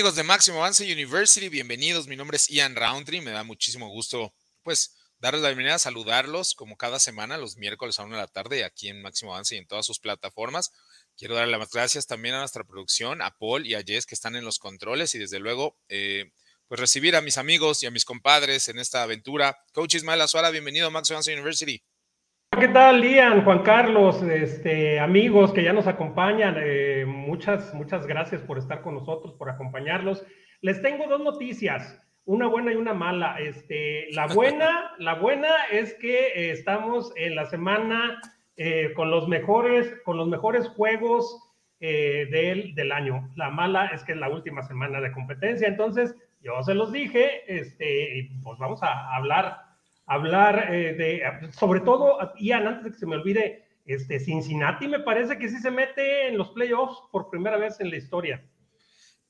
Amigos de Máximo Avance University, bienvenidos. Mi nombre es Ian Roundtree. Me da muchísimo gusto, pues, darles la bienvenida, saludarlos como cada semana, los miércoles a una de la tarde, aquí en Máximo Avance y en todas sus plataformas. Quiero darle las gracias también a nuestra producción, a Paul y a Jess que están en los controles y desde luego, eh, pues recibir a mis amigos y a mis compadres en esta aventura. Coach Ismael Azuara, bienvenido a Máximo Avance University. ¿Qué tal, Ian, Juan Carlos, este, amigos que ya nos acompañan? Eh, muchas, muchas gracias por estar con nosotros, por acompañarlos. Les tengo dos noticias, una buena y una mala. Este, la buena, la buena es que eh, estamos en la semana eh, con los mejores, con los mejores juegos del, del año. La mala es que es la última semana de competencia. Entonces, yo se los dije, este, pues vamos a hablar hablar eh, de, sobre todo, Ian, antes de que se me olvide, este, Cincinnati me parece que sí se mete en los playoffs por primera vez en la historia.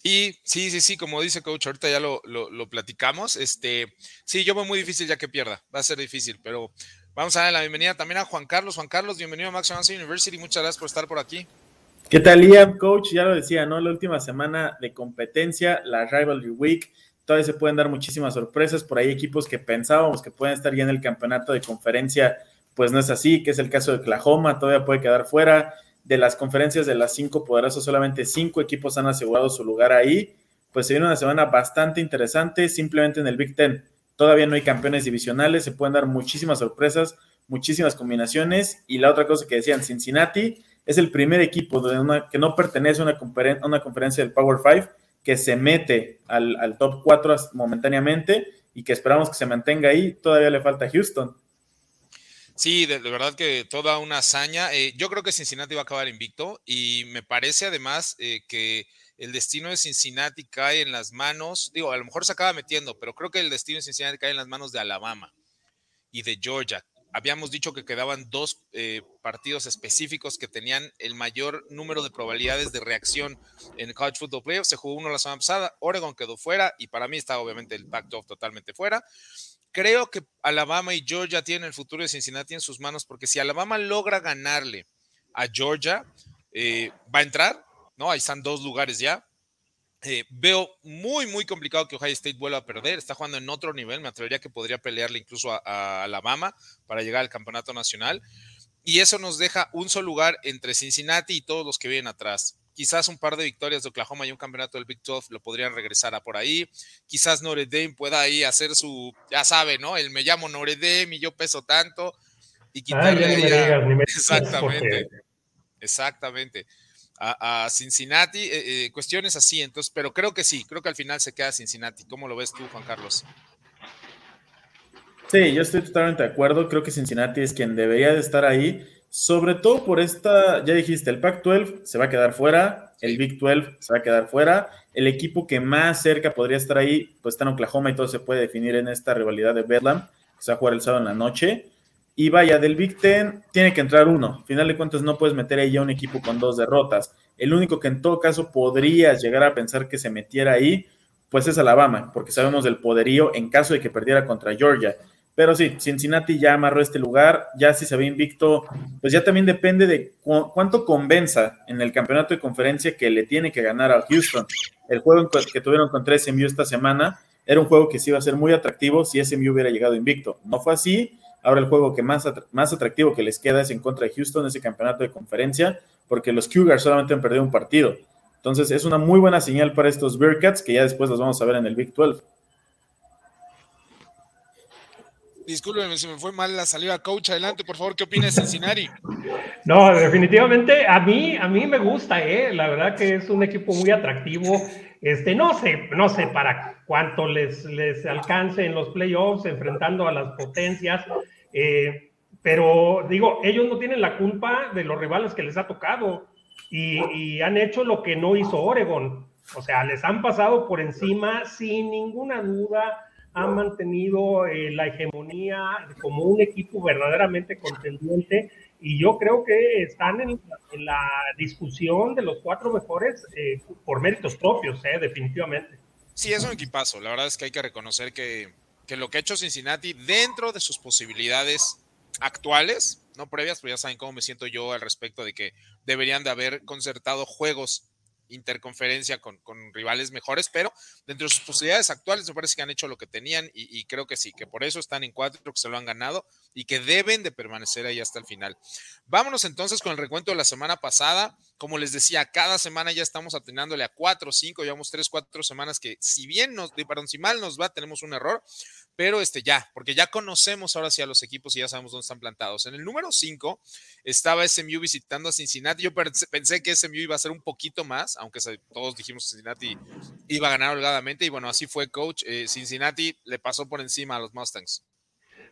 Y sí, sí, sí, como dice Coach, ahorita ya lo, lo, platicamos. Este, sí, yo veo muy difícil ya que pierda, va a ser difícil, pero vamos a darle la bienvenida también a Juan Carlos. Juan Carlos, bienvenido a Max University, muchas gracias por estar por aquí. ¿Qué tal, Ian? Coach, ya lo decía, ¿no? La última semana de competencia, la Rivalry Week todavía se pueden dar muchísimas sorpresas. Por ahí equipos que pensábamos que pueden estar ya en el campeonato de conferencia, pues no es así, que es el caso de Oklahoma, todavía puede quedar fuera. De las conferencias de las cinco poderosas, solamente cinco equipos han asegurado su lugar ahí. Pues se viene una semana bastante interesante, simplemente en el Big Ten. Todavía no hay campeones divisionales, se pueden dar muchísimas sorpresas, muchísimas combinaciones. Y la otra cosa que decían, Cincinnati es el primer equipo que no pertenece a una conferencia del Power Five que se mete al, top 4 momentáneamente y que esperamos que se mantenga ahí. Todavía le falta Houston. Sí, de, verdad que toda una hazaña. Eh, yo creo que Cincinnati va a acabar invicto y me parece además eh, que el destino de Cincinnati cae en las manos, digo, a lo mejor se acaba metiendo, pero creo que el destino de Cincinnati cae en las manos de Alabama y de Georgia, habíamos dicho que quedaban dos eh, partidos específicos que tenían el mayor número de probabilidades de reacción en el College Football Playoff. Se jugó uno la semana pasada, Oregon quedó fuera y para mí está obviamente el Pac-12 totalmente fuera. Creo que Alabama y Georgia tienen el futuro de Cincinnati en sus manos porque si Alabama logra ganarle a Georgia, eh, va a entrar, ¿no? Ahí están dos lugares ya. Eh, veo muy, muy complicado que Ohio State vuelva a perder. Está jugando en otro nivel. Me atrevería que podría pelearle incluso a, Alabama para llegar al campeonato nacional. Y eso nos deja un solo lugar entre Cincinnati y todos los que vienen atrás. Quizás un par de victorias de Oklahoma y un campeonato del Big 12 lo podrían regresar a por ahí. Quizás Notre Dame pueda ahí hacer su, ya sabe, ¿no? El me llamo Notre Dame y yo peso tanto. Y quitarle Exactamente. Exactamente a, Cincinnati, eh, eh, cuestiones así, entonces, pero creo que sí, creo que al final se queda Cincinnati. ¿Cómo lo ves tú, Juan Carlos? Sí, yo estoy totalmente de acuerdo. Creo que Cincinnati es quien debería de estar ahí, sobre todo por esta, ya dijiste, el Pac-12 se va a quedar fuera, el Big 12 se va a quedar fuera, el equipo que más cerca podría estar ahí, pues está en Oklahoma y todo se puede definir en esta rivalidad de Bedlam, que se va a jugar el sábado en la noche. Y vaya, del Big Ten tiene que entrar uno. final de cuentas, no puedes meter ahí a un equipo con dos derrotas. El único que en todo caso podrías llegar a pensar que se metiera ahí, pues es Alabama, porque sabemos del poderío en caso de que perdiera contra Georgia. Pero sí, Cincinnati ya amarró este lugar, ya si se ve invicto, pues ya también depende de cuánto convenza en el campeonato de conferencia que le tiene que ganar a Houston. El juego que tuvieron contra SMU esta semana era un juego que sí iba a ser muy atractivo si SMU hubiera llegado invicto. No fue así, Ahora el juego que más, más atractivo que les queda es en contra de Houston, ese campeonato de conferencia, porque los Cougars solamente han perdido un partido. Entonces es una muy buena señal para estos Bearcats que ya después los vamos a ver en el Big 12. Discúlpeme, se me fue mal la salida, coach. Adelante, por favor, ¿qué opina de Cincinnati? No, definitivamente a mí, a mí me gusta, ¿eh? La verdad que es un equipo muy atractivo. Este, no sé, no sé para cuánto les, les alcance en los playoffs enfrentando a las potencias, eh, pero digo, ellos no tienen la culpa de los rivales que les ha tocado y, han hecho lo que no hizo Oregon. O sea, les han pasado por encima sin ninguna duda, han mantenido eh, la hegemonía como un equipo verdaderamente contendiente y yo creo que están en, la discusión de los cuatro mejores eh, por méritos propios, eh, definitivamente. Sí, es un equipazo. La verdad es que hay que reconocer que, que, lo que ha hecho Cincinnati dentro de sus posibilidades actuales, no previas, pero ya saben cómo me siento yo al respecto de que deberían de haber concertado juegos interconferencia con, con, rivales mejores, pero dentro de sus posibilidades actuales me parece que han hecho lo que tenían y, creo que sí, que por eso están en cuatro, que se lo han ganado y que deben de permanecer ahí hasta el final. Vámonos entonces con el recuento de la semana pasada. Como les decía, cada semana ya estamos atinándole a cuatro, cinco, llevamos tres, cuatro semanas que si bien nos, perdón, si mal nos va, tenemos un error, pero este ya, porque ya conocemos ahora sí a los equipos y ya sabemos dónde están plantados. En el número 5 estaba SMU visitando a Cincinnati. Yo pensé que SMU iba a ser un poquito más, aunque todos dijimos Cincinnati iba a ganar holgadamente. Y bueno, así fue, coach. Eh, Cincinnati le pasó por encima a los Mustangs.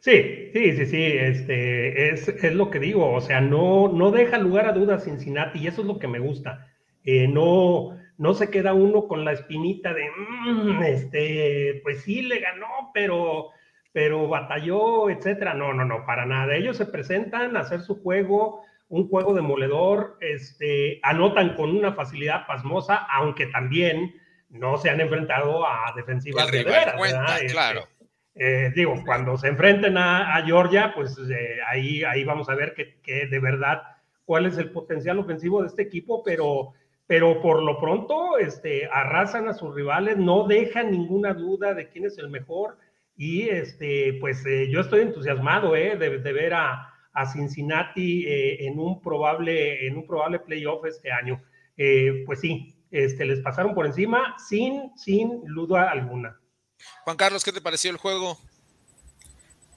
Sí, sí, sí, sí, este, es, es, lo que digo, o sea, no, no deja lugar a dudas Cincinnati y eso es lo que me gusta. Eh, no, no se queda uno con la espinita de, mm, este, pues sí, le ganó, pero, pero batalló, etcétera. No, no, no, para nada. Ellos se presentan a hacer su juego, un juego demoledor, este, anotan con una facilidad pasmosa, aunque también no se han enfrentado a defensivas de veras, este, claro. Eh, digo, cuando se enfrenten a, Georgia, pues eh, ahí, ahí vamos a ver que, que de verdad cuál es el potencial ofensivo de este equipo, pero pero por lo pronto este, arrasan a sus rivales, no dejan ninguna duda de quién es el mejor y este, pues eh, yo estoy entusiasmado eh, de, ver a, Cincinnati eh, en, un probable, en un probable playoff este año. pues sí, este, les pasaron por encima sin, sin duda alguna. Juan Carlos, ¿qué te pareció el juego?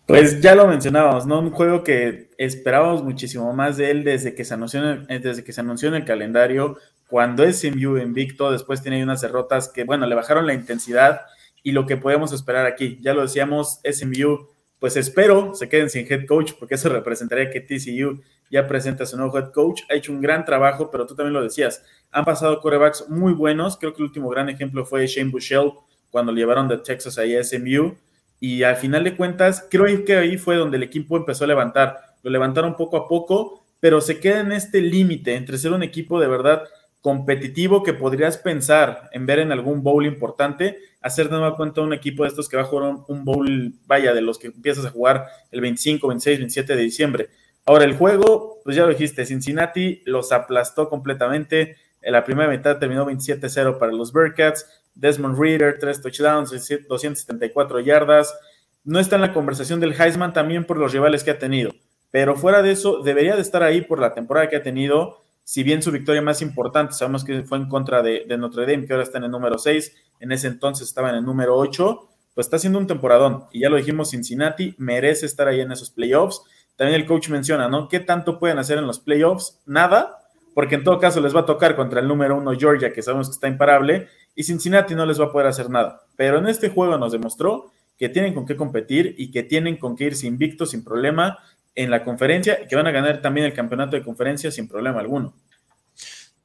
Pues ya lo mencionábamos, ¿no? Un juego que esperábamos muchísimo más de él desde que se anunció desde que se anunció en el calendario cuando es SMU invicto, después tiene unas derrotas que, bueno, le bajaron la intensidad y lo que podemos esperar aquí. Ya lo decíamos, SMU, pues espero se queden sin head coach, porque eso representaría que TCU ya presenta su nuevo head coach. Ha hecho un gran trabajo, pero tú también lo decías, han pasado corebacks muy buenos. Creo que el último gran ejemplo fue Shane Bushell cuando le llevaron de Texas ahí a SMU. Y al final de cuentas, creo que ahí fue donde el equipo empezó a levantar. Lo levantaron poco a poco, pero se queda en este límite entre ser un equipo de verdad competitivo que podrías pensar en ver en algún bowl importante, hacer de nueva cuenta un equipo de estos que va a jugar un bowl, vaya, de los que empiezas a jugar el 25, 26, 27 de diciembre. Ahora el juego, pues ya lo dijiste, Cincinnati los aplastó completamente. En la primera mitad terminó 27-0 para los Bearcats. Desmond Reader, tres touchdowns, 274 yardas. No está en la conversación del Heisman también por los rivales que ha tenido. Pero fuera de eso, debería de estar ahí por la temporada que ha tenido si bien su victoria más importante, sabemos que fue en contra de, Notre Dame, que ahora está en el número 6, en ese entonces estaba en el número 8, pues está haciendo un temporadón. Y ya lo dijimos, Cincinnati merece estar ahí en esos playoffs. También el coach menciona, ¿no? ¿Qué tanto pueden hacer en los playoffs? Nada, porque en todo caso les va a tocar contra el número 1 Georgia, que sabemos que está imparable, y Cincinnati no les va a poder hacer nada. Pero en este juego nos demostró que tienen con qué competir y que tienen con qué irse invictos sin problema en la conferencia y que van a ganar también el campeonato de conferencia sin problema alguno.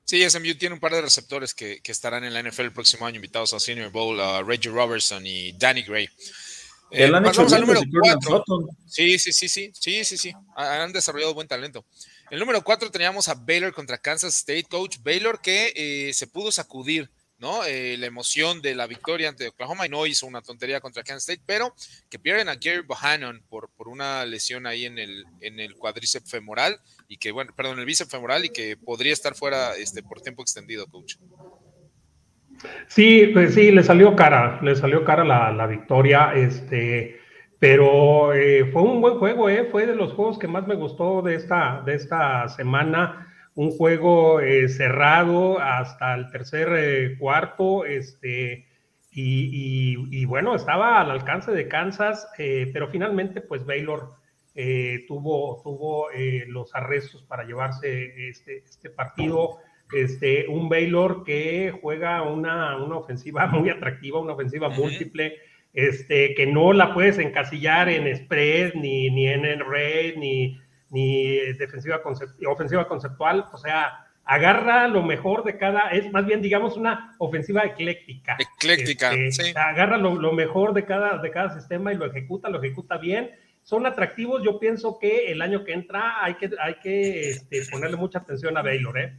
Sí, SMU tiene un par de receptores que, estarán en la NFL el próximo año invitados al Senior Bowl, Reggie Robertson y Danny Gray. Eh, pasamos al número 4. Sí, sí, sí, sí, sí, sí, sí. Han desarrollado buen talento. El número 4 teníamos a Baylor contra Kansas State, coach Baylor, que eh, se pudo sacudir Eh, la emoción de la victoria ante Oklahoma y no hizo una tontería contra Kansas State, pero que pierden a Gary Bohannon por, por una lesión ahí en el, en el cuádriceps femoral y que, bueno, perdón, el bíceps femoral y que podría estar fuera este, por tiempo extendido, coach. Sí, pues sí, le salió cara, le salió cara la, la victoria, este, pero eh, fue un buen juego, eh, fue de los juegos que más me gustó de esta, de esta semana un juego eh, cerrado hasta el tercer eh, cuarto, este, y, bueno, estaba al alcance de Kansas, eh, pero finalmente pues Baylor tuvo, tuvo los arrestos para llevarse este, este, partido. Este, un Baylor que juega una, una ofensiva muy atractiva, una ofensiva múltiple, este, que no la puedes encasillar en spread, ni, ni en el red, ni, ni defensiva ofensiva conceptual, o sea, agarra lo mejor de cada, es más bien, digamos, una ofensiva ecléctica. Ecléctica, este, sí. Agarra lo, mejor de cada, de cada sistema y lo ejecuta, lo ejecuta bien. Son atractivos, yo pienso que el año que entra hay que, hay que este, ponerle mucha atención a Baylor, ¿eh?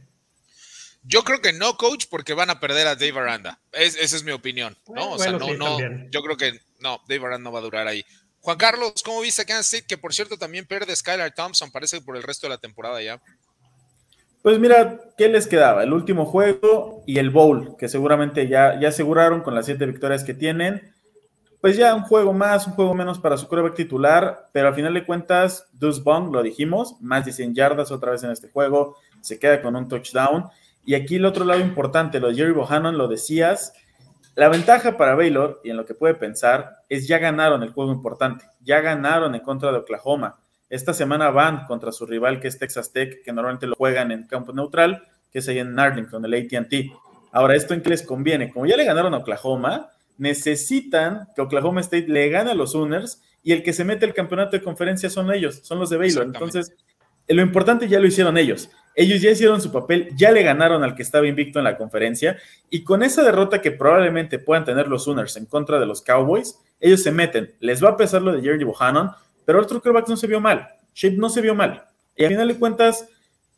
Yo creo que no, coach, porque van a perder a Dave Aranda. esa es mi opinión, ¿no? o sea, no, no, yo creo que no, Dave Aranda no va a durar ahí. Juan Carlos, ¿cómo viste a Kansas State? Que por cierto también pierde Skylar Thompson, parece por el resto de la temporada ya. Pues mira, ¿qué les quedaba? El último juego y el bowl, que seguramente ya, ya aseguraron con las siete victorias que tienen. Pues ya un juego más, un juego menos para su quarterback titular, pero al final de cuentas, Deuce Bong, lo dijimos, más de 100 yardas otra vez en este juego, se queda con un touchdown. Y aquí el otro lado importante, lo de Jerry Bohannon, lo decías, la ventaja para Baylor, y en lo que puede pensar, es ya ganaron el juego importante, ya ganaron en contra de Oklahoma. Esta semana van contra su rival que es Texas Tech, que normalmente lo juegan en campo neutral, que es ahí en Arlington, el ATT. Ahora, ¿esto en qué les conviene? Como ya le ganaron a Oklahoma, necesitan que Oklahoma State le gane a los Sooners y el que se mete el campeonato de conferencia son ellos, son los de Baylor. Entonces, lo importante ya lo hicieron ellos. Ellos ya hicieron su papel, ya le ganaron al que estaba invicto en la conferencia y con esa derrota que probablemente puedan tener los Sooners en contra de los Cowboys, ellos se meten. Les va a pesar lo de Jerry Bohannon, pero el otro no se vio mal. Shape no se vio mal. Y al final de cuentas,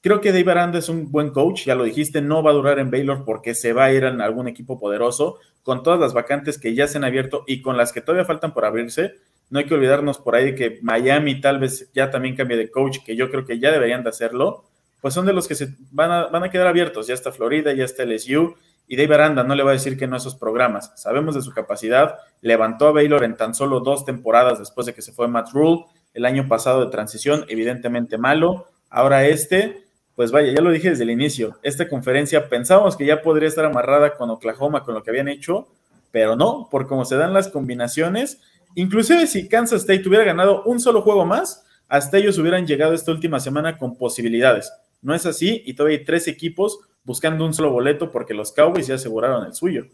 creo que Dave Aranda es un buen coach, ya lo dijiste, no va a durar en Baylor porque se va a ir en algún equipo poderoso, con todas las vacantes que ya se han abierto y con las que todavía faltan por abrirse. No hay que olvidarnos por ahí de que Miami tal vez ya también cambie de coach, que yo creo que ya deberían de hacerlo, pues son de los que se van a, van a quedar abiertos. Ya está Florida, ya está LSU, y Dave Aranda no le va a decir que no a esos programas. Sabemos de su capacidad. Levantó a Baylor en tan solo dos temporadas después de que se fue Matt Rule. El año pasado de transición, evidentemente malo. Ahora este, pues vaya, ya lo dije desde el inicio. Esta conferencia pensábamos que ya podría estar amarrada con Oklahoma, con lo que habían hecho, pero no, por cómo se dan las combinaciones. Inclusive si Kansas State hubiera ganado un solo juego más, hasta ellos hubieran llegado esta última semana con posibilidades. No es así y todavía hay tres equipos buscando un solo boleto porque los Cowboys ya aseguraron el suyo.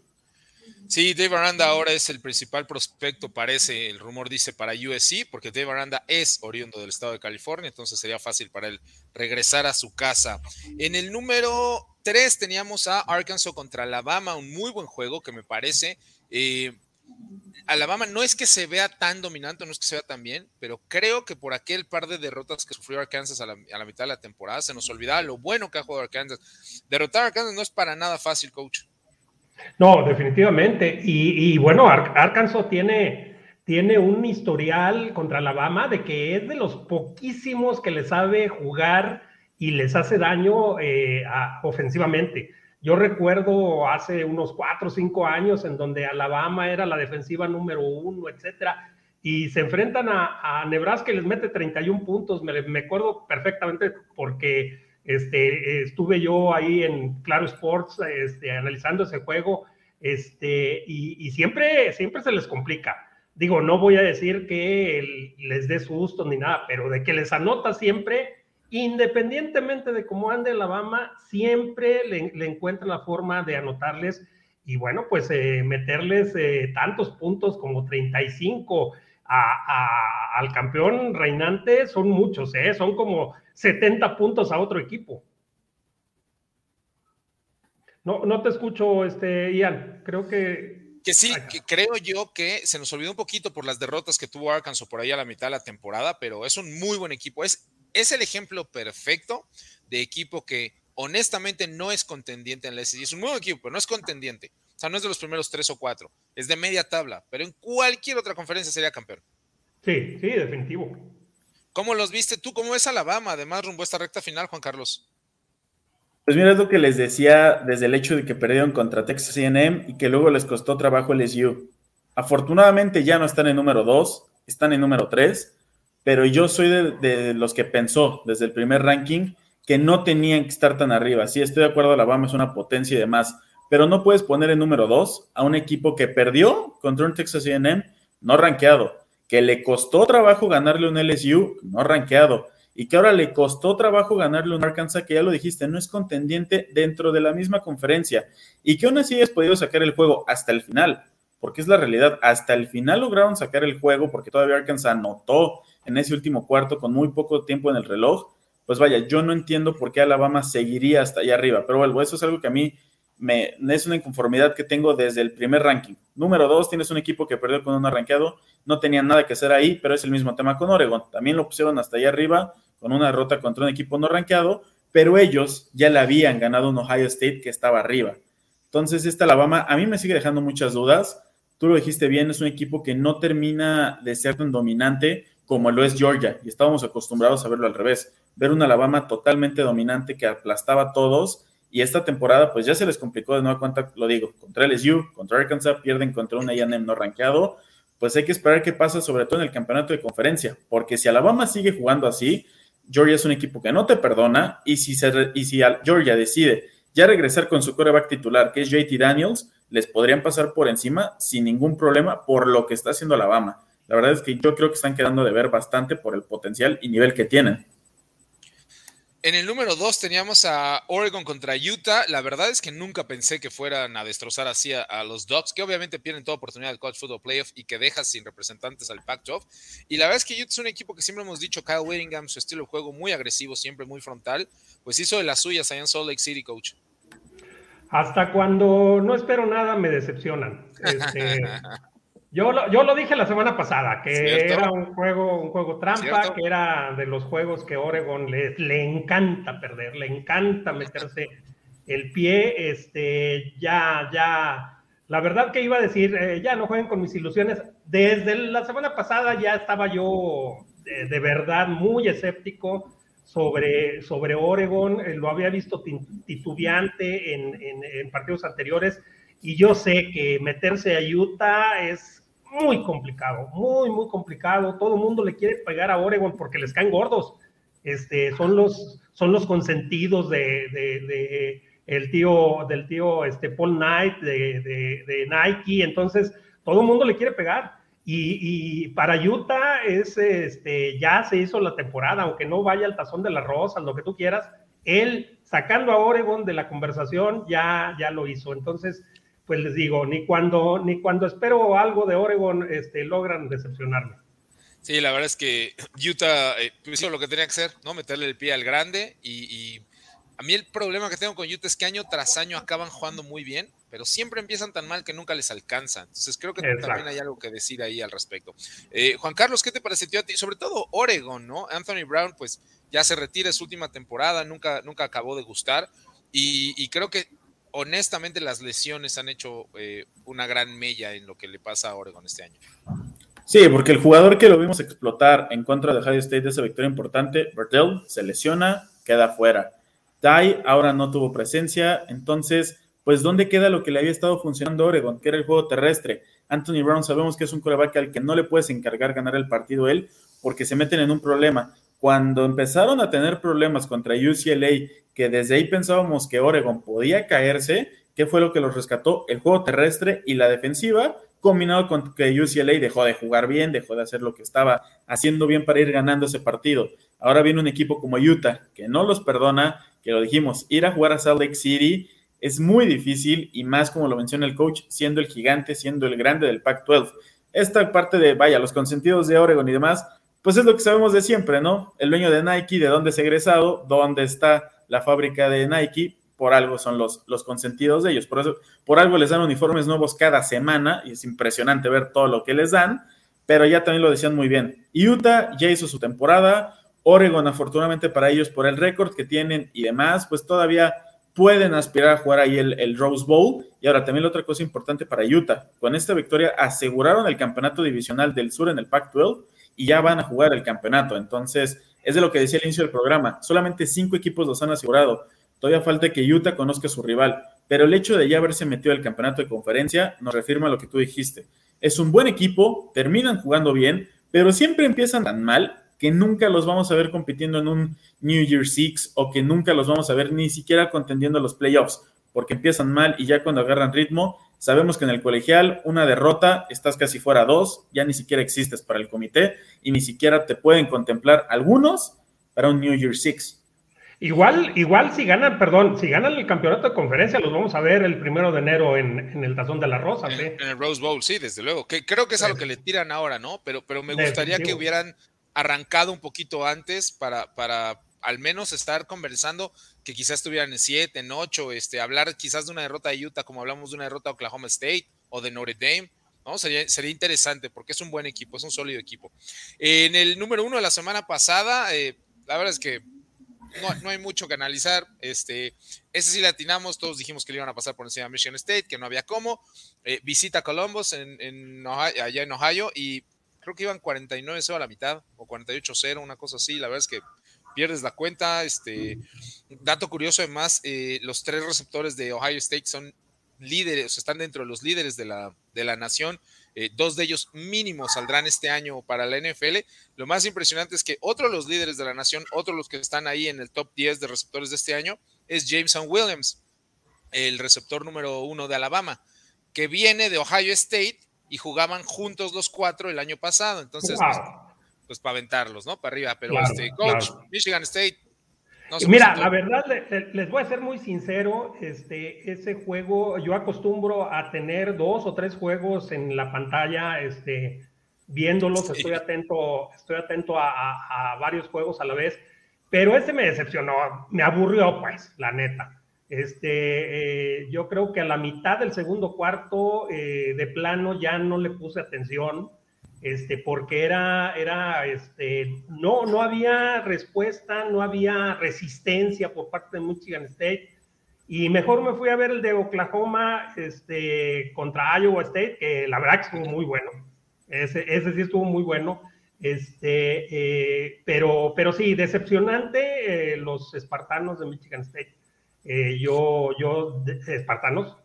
Sí, Dave Aranda ahora es el principal prospecto, parece, el rumor dice, para USC, porque Dave Aranda es oriundo del estado de California, entonces sería fácil para él regresar a su casa. En el número 3 teníamos a Arkansas contra Alabama, un muy buen juego que me parece. Eh, Alabama no es que se vea tan dominante, no es que se vea tan bien, pero creo que por aquel par de derrotas que sufrió Arkansas a la, mitad de la temporada, se nos olvidaba lo bueno que ha jugado Arkansas. Derrotar a Arkansas no es para nada fácil, coach. No, definitivamente. Y, bueno, Arkansas tiene, tiene un historial contra Alabama de que es de los poquísimos que le sabe jugar y les hace daño eh, ofensivamente. Yo recuerdo hace unos cuatro o cinco años en donde Alabama era la defensiva número uno, etcétera, y se enfrentan a, Nebraska y les mete 31 puntos. Me, me acuerdo perfectamente porque este, estuve yo ahí en Claro Sports este, analizando ese juego este, y, siempre, siempre se les complica. Digo, no voy a decir que les dé susto ni nada, pero de que les anota siempre, independientemente de cómo ande Alabama, siempre le, encuentran la forma de anotarles y bueno, pues eh, meterles eh, tantos puntos como 35 al campeón reinante son muchos, ¿eh? son como 70 puntos a otro equipo. No, no te escucho, este, Ian. Creo que. Que sí, que creo yo que se nos olvidó un poquito por las derrotas que tuvo Arkansas por ahí a la mitad de la temporada, pero es un muy buen equipo. Es es el ejemplo perfecto de equipo que honestamente no es contendiente en la SEC. Es un nuevo equipo, pero no es contendiente. O sea, no es de los primeros tres o cuatro, es de media tabla, pero en cualquier otra conferencia sería campeón. Sí, sí, definitivo. ¿Cómo los viste tú? ¿Cómo ves Alabama? Además, rumbo a esta recta final, Juan Carlos. Pues mira, es lo que les decía desde el hecho de que perdieron contra Texas AM y que luego les costó trabajo el SU. Afortunadamente ya no están en número dos, están en número tres pero yo soy de, los que pensó desde el primer ranking que no tenían que estar tan arriba. Sí, estoy de acuerdo, Alabama es una potencia y demás, pero no puedes poner en número dos a un equipo que perdió contra un Texas A&M no rankeado, que le costó trabajo ganarle un LSU no rankeado, y que ahora le costó trabajo ganarle un Arkansas, que ya lo dijiste, no es contendiente dentro de la misma conferencia, y que aún así has podido sacar el juego hasta el final, porque es la realidad, hasta el final lograron sacar el juego porque todavía Arkansas anotó en ese último cuarto con muy poco tiempo en el reloj, pues vaya, yo no entiendo por qué Alabama seguiría hasta allá arriba, pero bueno, eso es algo que a mí me, es una inconformidad que tengo desde el primer ranking. Número dos, tienes un equipo que perdió con un arranqueado, no tenía nada que hacer ahí, pero es el mismo tema con Oregon. También lo pusieron hasta allá arriba con una derrota contra un equipo no ranqueado, pero ellos ya le habían ganado un Ohio State que estaba arriba. Entonces, esta Alabama a mí me sigue dejando muchas dudas. Tú lo dijiste bien, es un equipo que no termina de ser tan dominante como lo es Georgia, y estábamos acostumbrados a verlo al revés, ver un Alabama totalmente dominante que aplastaba a todos, y esta temporada pues ya se les complicó de nuevo cuenta, lo digo, contra LSU, contra Arkansas, pierden contra un A&M no rankeado, pues hay que esperar qué pasa sobre todo en el campeonato de conferencia, porque si Alabama sigue jugando así, Georgia es un equipo que no te perdona, y si, se, y si Georgia decide ya regresar con su coreback titular, que es JT Daniels, les podrían pasar por encima sin ningún problema por lo que está haciendo Alabama. La verdad es que yo creo que están quedando de ver bastante por el potencial y nivel que tienen. En el número 2 teníamos a Oregon contra Utah. La verdad es que nunca pensé que fueran a destrozar así a, los Ducks, que obviamente pierden toda oportunidad del College Football Playoff y que dejas sin representantes al Pac-12. Y la verdad es que Utah es un equipo que siempre hemos dicho, Kyle Whittingham, su estilo de juego muy agresivo, siempre muy frontal, pues hizo de las suyas allá en Salt Lake City, coach. Hasta cuando no espero nada me decepcionan. Este, yo, lo, yo lo dije la semana pasada, que era un juego, un juego trampa, que era de los juegos que Oregon le, le encanta perder, le encanta meterse el pie. Este, ya, ya, la verdad que iba a decir, eh, ya no jueguen con mis ilusiones. Desde la semana pasada ya estaba yo de verdad muy escéptico sobre, sobre Oregon, eh, lo había visto titubeante en, partidos anteriores y yo sé que meterse a Utah es muy complicado, muy, muy complicado. Todo el mundo le quiere pegar a Oregon porque les caen gordos. Este, son, los, son los consentidos de, el tío, del tío este, Paul Knight de, de Nike, entonces todo el mundo le quiere pegar. Y, para Utah es, este, ya se hizo la temporada, aunque no vaya al tazón de la rosa, lo que tú quieras, él sacando a Oregon de la conversación ya, ya lo hizo. Entonces, pues les digo, ni cuando, ni cuando espero algo de Oregon este, logran decepcionarme. Sí, la verdad es que Utah eh, hizo lo que tenía que hacer, ¿no? Meterle el pie al grande y, y a mí el problema que tengo con Utah es que año tras año acaban jugando muy bien, pero siempre empiezan tan mal que nunca les alcanza. Entonces creo que también hay algo que decir ahí al respecto. Eh, Juan Carlos, ¿qué te pareció a ti? Sobre todo Oregon, ¿no? Anthony Brown, pues ya se retira, su última temporada, nunca, nunca acabó de gustar. Y, creo que honestamente las lesiones han hecho eh, una gran mella en lo que le pasa a Oregon este año. Sí, porque el jugador que lo vimos explotar en contra de Ohio State de esa victoria importante, Bertel, se lesiona, queda fuera. Tai ahora no tuvo presencia, entonces pues ¿dónde queda lo que le había estado funcionando a Oregon, que era el juego terrestre? Anthony Brown sabemos que es un coreback al que no le puedes encargar ganar el partido él, porque se meten en un problema. Cuando empezaron a tener problemas contra UCLA, que desde ahí pensábamos que Oregon podía caerse, ¿qué fue lo que los rescató? El juego terrestre y la defensiva, combinado con que UCLA dejó de jugar bien, dejó de hacer lo que estaba haciendo bien para ir ganando ese partido. Ahora viene un equipo como Utah, que no los perdona, que lo dijimos, ir a jugar a Salt Lake City es muy difícil y más como lo menciona el coach, siendo el gigante, siendo el grande del Pac-12. Esta parte de, vaya, los consentidos de Oregon y demás, pues es lo que sabemos de siempre, ¿no? El dueño de Nike, de dónde es egresado, dónde está la fábrica de Nike, por algo son los, los consentidos de ellos. Por, eso, por algo les dan uniformes nuevos cada semana y es impresionante ver todo lo que les dan, pero ya también lo decían muy bien. Utah ya hizo su temporada, Oregon afortunadamente para ellos por el récord que tienen y demás, pues todavía pueden aspirar a jugar ahí el, Rose Bowl. Y ahora también la otra cosa importante para Utah, con esta victoria aseguraron el campeonato divisional del sur en el Pac-12 y ya van a jugar el campeonato. Entonces, es de lo que decía al inicio del programa, solamente cinco equipos los han asegurado. Todavía falta que Utah conozca a su rival, pero el hecho de ya haberse metido al campeonato de conferencia nos reafirma lo que tú dijiste. Es un buen equipo, terminan jugando bien, pero siempre empiezan tan mal que nunca los vamos a ver compitiendo en un New Year Six o que nunca los vamos a ver ni siquiera contendiendo los playoffs, porque empiezan mal y ya cuando agarran ritmo, sabemos que en el colegial una derrota, estás casi fuera dos, ya ni siquiera existes para el comité y ni siquiera te pueden contemplar algunos para un New Year Six. Igual, igual si ganan, perdón, si ganan el campeonato de conferencia, los vamos a ver el primero de enero en, el Tazón de la Rosa. En, en, el Rose Bowl, sí, desde luego. Que creo que es a lo que le tiran ahora, ¿no? Pero, pero me gustaría que hubieran arrancado un poquito antes para, para al menos estar conversando que quizás estuvieran en 7, en 8, este, hablar quizás de una derrota de Utah como hablamos de una derrota de Oklahoma State o de Notre Dame. ¿no? Sería, sería interesante porque es un buen equipo, es un sólido equipo. En el número uno de la semana pasada, eh, la verdad es que no, no, hay mucho que analizar. Este, ese sí latinamos, todos dijimos que le iban a pasar por encima de Michigan State, que no había cómo. Eh, visita Columbus en, en allá en Ohio y creo que iban 49-0 a la mitad o 48-0, una cosa así. La verdad es que pierdes la cuenta. Este dato curioso, además, eh, los tres receptores de Ohio State son líderes, están dentro de los líderes de la, de la nación. Eh, dos de ellos mínimo saldrán este año para la NFL. Lo más impresionante es que otro de los líderes de la nación, otro de los que están ahí en el top 10 de receptores de este año, es Jameson Williams, el receptor número uno de Alabama, que viene de Ohio State y jugaban juntos los cuatro el año pasado. Entonces, pues, para aventarlos, ¿no? Para arriba. Pero este, coach, Michigan State. Mira, la verdad, les voy a ser muy sincero, este, ese juego, yo acostumbro a tener dos o tres juegos en la pantalla, este, viéndolos, estoy atento, estoy atento a, a, varios juegos a la vez, pero ese me decepcionó, me aburrió, pues, la neta. Este, eh, yo creo que a la mitad del segundo cuarto, eh, de plano, ya no le puse atención, este, porque era, era, este, no, no había respuesta, no había resistencia por parte de Michigan State. Y mejor me fui a ver el de Oklahoma este, contra Iowa State, que la verdad que estuvo muy bueno. Ese, ese sí estuvo muy bueno. Este, eh, pero, pero sí, decepcionante los espartanos de Michigan State. Eh, yo, yo, espartanos,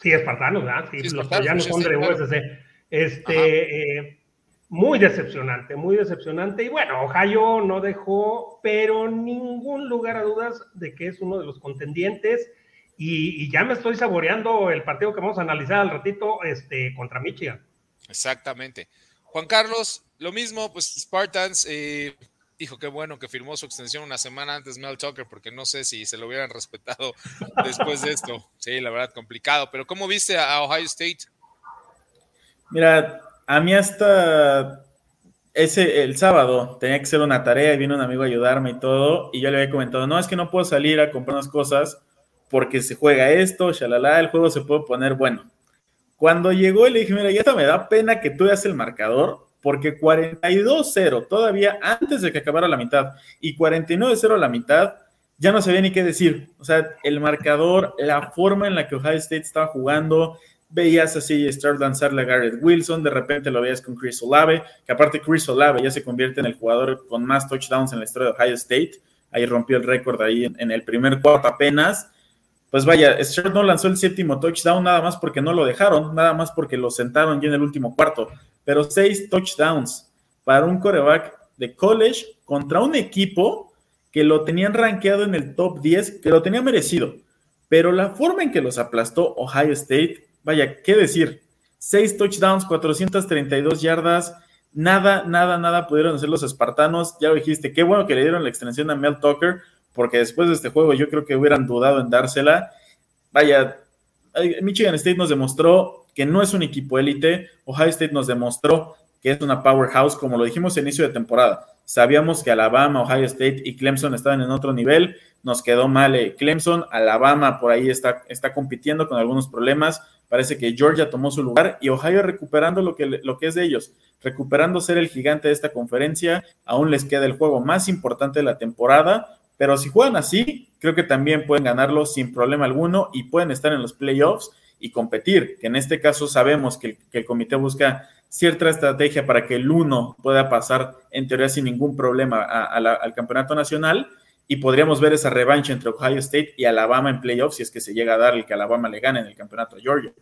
sí, espartanos, ¿verdad? Sí, los troyanos son de USC. Este, eh, muy decepcionante, muy decepcionante. Y bueno, Ohio no dejó, pero ningún lugar a dudas de que es uno de los contendientes. Y, ya me estoy saboreando el partido que vamos a analizar al ratito este, contra Michigan. Exactamente. Juan Carlos, lo mismo, pues Spartans, eh, dijo qué bueno que firmó su extensión una semana antes Mel Tucker, porque no sé si se lo hubieran respetado después de esto. Sí, la verdad, complicado. Pero ¿cómo viste a Ohio State? Mira, a mí hasta ese el sábado tenía que ser una tarea y vino un amigo a ayudarme y todo, y yo le había comentado, no, es que no puedo salir a comprar unas cosas porque se juega esto, shalala, el juego se puede poner bueno. Cuando llegó le dije, mira, ya me da pena que tú veas el marcador, porque 42-0 todavía antes de que acabara la mitad y 49-0 a la mitad, ya no sabía ni qué decir. O sea, el marcador, la forma en la que Ohio State estaba jugando, veías así Star lanzarle a Garrett Wilson, de repente lo veías con Chris Olave, que aparte Chris Olave ya se convierte en el jugador con más touchdowns en la historia de Ohio State, ahí rompió el récord ahí en, el primer cuarto apenas. Pues vaya, Stroud no lanzó el séptimo touchdown nada más porque no lo dejaron, nada más porque lo sentaron ya en el último cuarto pero seis touchdowns para un coreback de college contra un equipo que lo tenían rankeado en el top 10, que lo tenía merecido. Pero la forma en que los aplastó Ohio State, vaya, ¿qué decir? Seis touchdowns, 432 yardas, nada, nada, nada pudieron hacer los espartanos. Ya lo dijiste, qué bueno que le dieron la extensión a Mel Tucker, porque después de este juego yo creo que hubieran dudado en dársela. Vaya, Michigan State nos demostró que no es un equipo élite. Ohio State nos demostró que es una powerhouse, como lo dijimos en inicio de temporada. Sabíamos que Alabama, Ohio State y Clemson estaban en otro nivel. Nos quedó mal eh, Clemson. Alabama por ahí está, está compitiendo con algunos problemas. Parece que Georgia tomó su lugar y Ohio recuperando lo que, lo que es de ellos, recuperando ser el gigante de esta conferencia. Aún les queda el juego más importante de la temporada, pero si juegan así, creo que también pueden ganarlo sin problema alguno y pueden estar en los playoffs y competir, que en este caso sabemos que el, comité busca cierta estrategia para que el uno pueda pasar en teoría sin ningún problema al campeonato nacional y podríamos ver esa revancha entre Ohio State y Alabama en playoffs si es que se llega a dar el que Alabama le gane en el campeonato de Georgia.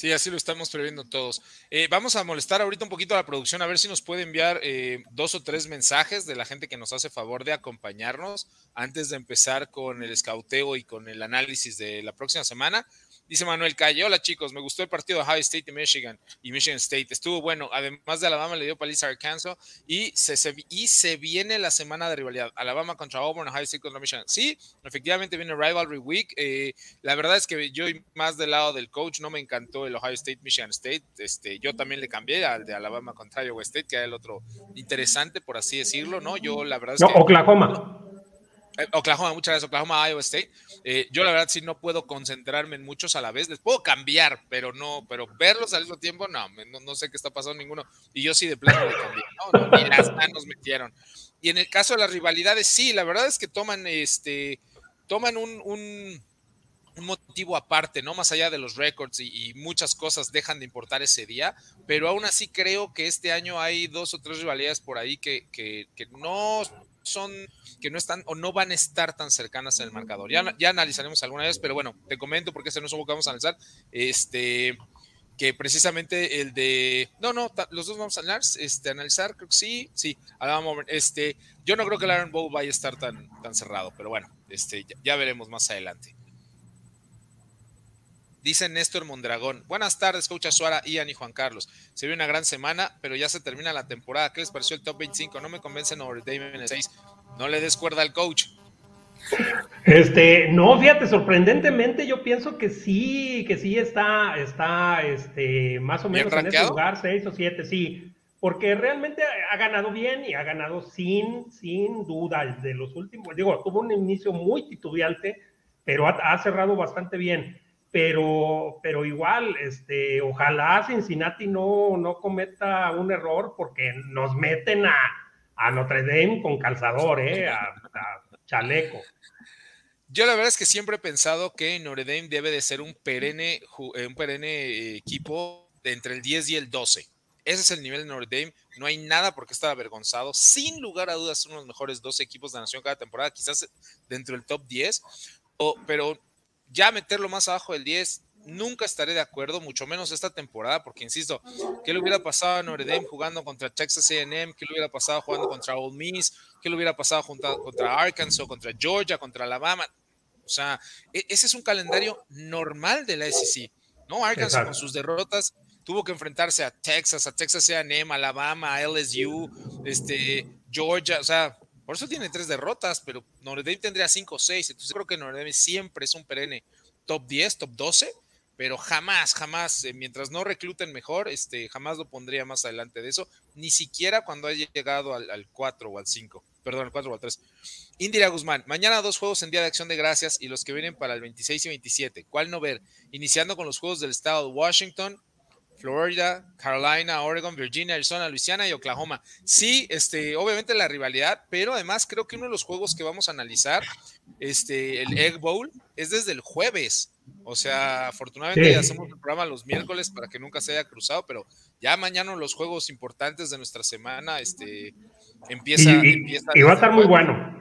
Sí, así lo estamos previendo todos. Eh, vamos a molestar ahorita un poquito a la producción, a ver si nos puede enviar eh, dos o tres mensajes de la gente que nos hace favor de acompañarnos antes de empezar con el escauteo y con el análisis de la próxima semana. Dice Manuel Calle, hola chicos, me gustó el partido de Ohio State y Michigan y Michigan State. Estuvo bueno. Además de Alabama le dio paliza a Arkansas y se, y se viene la semana de rivalidad. Alabama contra Auburn, Ohio State contra Michigan. Sí, efectivamente viene Rivalry Week. Eh, la verdad es que yo más del lado del coach no me encantó el Ohio State, Michigan State. Este, yo también le cambié al de Alabama contra Iowa State, que era el otro interesante, por así decirlo, ¿no? Yo la verdad es que... Oklahoma. Eh, Oklahoma, muchas gracias, Oklahoma, Iowa State. Eh, yo la verdad sí no puedo concentrarme en muchos a la vez, les puedo cambiar, pero no, pero verlos al mismo tiempo, no, no, sé qué está pasando ninguno. Y yo sí de plano le cambié, no, ni las manos metieron. Y en el caso de las rivalidades, sí, la verdad es que toman este, toman un un motivo aparte, ¿no? Más allá de los récords y, muchas cosas dejan de importar ese día, pero aún así creo que este año hay dos o tres rivalidades por ahí que, que, no son, que no están o no van a estar tan cercanas en el marcador. Ya, ya analizaremos alguna vez, pero bueno, te comento porque este no es un que vamos a analizar. Este, que precisamente el de. No, no, los dos vamos a analizar, este, analizar creo que sí, sí. Este, yo no creo que el Iron Bowl vaya a estar tan, tan cerrado, pero bueno, este, ya veremos más adelante. Dice Néstor Mondragón. Buenas tardes, coach Suara, Ian y Juan Carlos. Se vio una gran semana, pero ya se termina la temporada. ¿Qué les pareció el top 25? No me convence Notre Dame en el 6. No le des cuerda al coach. Este, no, fíjate, sorprendentemente yo pienso que sí, que sí está, está, este, más o menos en ese lugar, 6 o 7, sí, porque realmente ha ganado bien y ha ganado sin, sin duda de los últimos, digo, tuvo un inicio muy titubeante, pero ha cerrado bastante bien pero, pero igual, este, ojalá Cincinnati no, no cometa un error porque nos meten a, a Notre Dame con calzador, ¿eh? a, chaleco. Yo la verdad es que siempre he pensado que Notre Dame debe de ser un perenne, eh, un perenne equipo de entre el 10 y el 12. Ese es el nivel de Notre Dame. No hay nada por qué estar avergonzado. Sin lugar a dudas, son los mejores 12 equipos de la nación cada temporada, quizás dentro del top 10. O, pero ya meterlo más abajo del 10, nunca estaré de acuerdo, mucho menos esta temporada, porque insisto, ¿qué le hubiera pasado a Notre Dame jugando contra Texas AM? ¿Qué le hubiera pasado jugando contra Ole Miss? ¿Qué le hubiera pasado contra Arkansas, contra Georgia, contra Alabama? O sea, e, ese es un calendario normal de la SEC, ¿no? Arkansas con sus derrotas tuvo que enfrentarse a Texas, a Texas AM, Alabama, a LSU, este, Georgia, o sea, por eso tiene tres derrotas, pero Notre Dame tendría cinco o seis. Entonces creo que Notre Dame siempre es un perenne top 10, top 12, pero jamás, jamás, eh, mientras no recluten mejor, este, jamás lo pondría más adelante de eso, ni siquiera cuando haya llegado al, 4 o al 5, perdón, al 4 o al 3. Indira Guzmán, mañana dos juegos en Día de Acción de Gracias y los que vienen para el 26 y 27. ¿Cuál no ver? Iniciando con los juegos del estado de Washington, Florida, Carolina, Oregon, Virginia, Arizona, Luisiana y Oklahoma. Sí, este, obviamente la rivalidad, pero además creo que uno de los juegos que vamos a analizar, este, el Egg Bowl, es desde el jueves. O sea, afortunadamente hacemos el programa los miércoles para que nunca se haya cruzado, pero ya mañana los juegos importantes de nuestra semana, este, empieza. y va a estar muy bueno.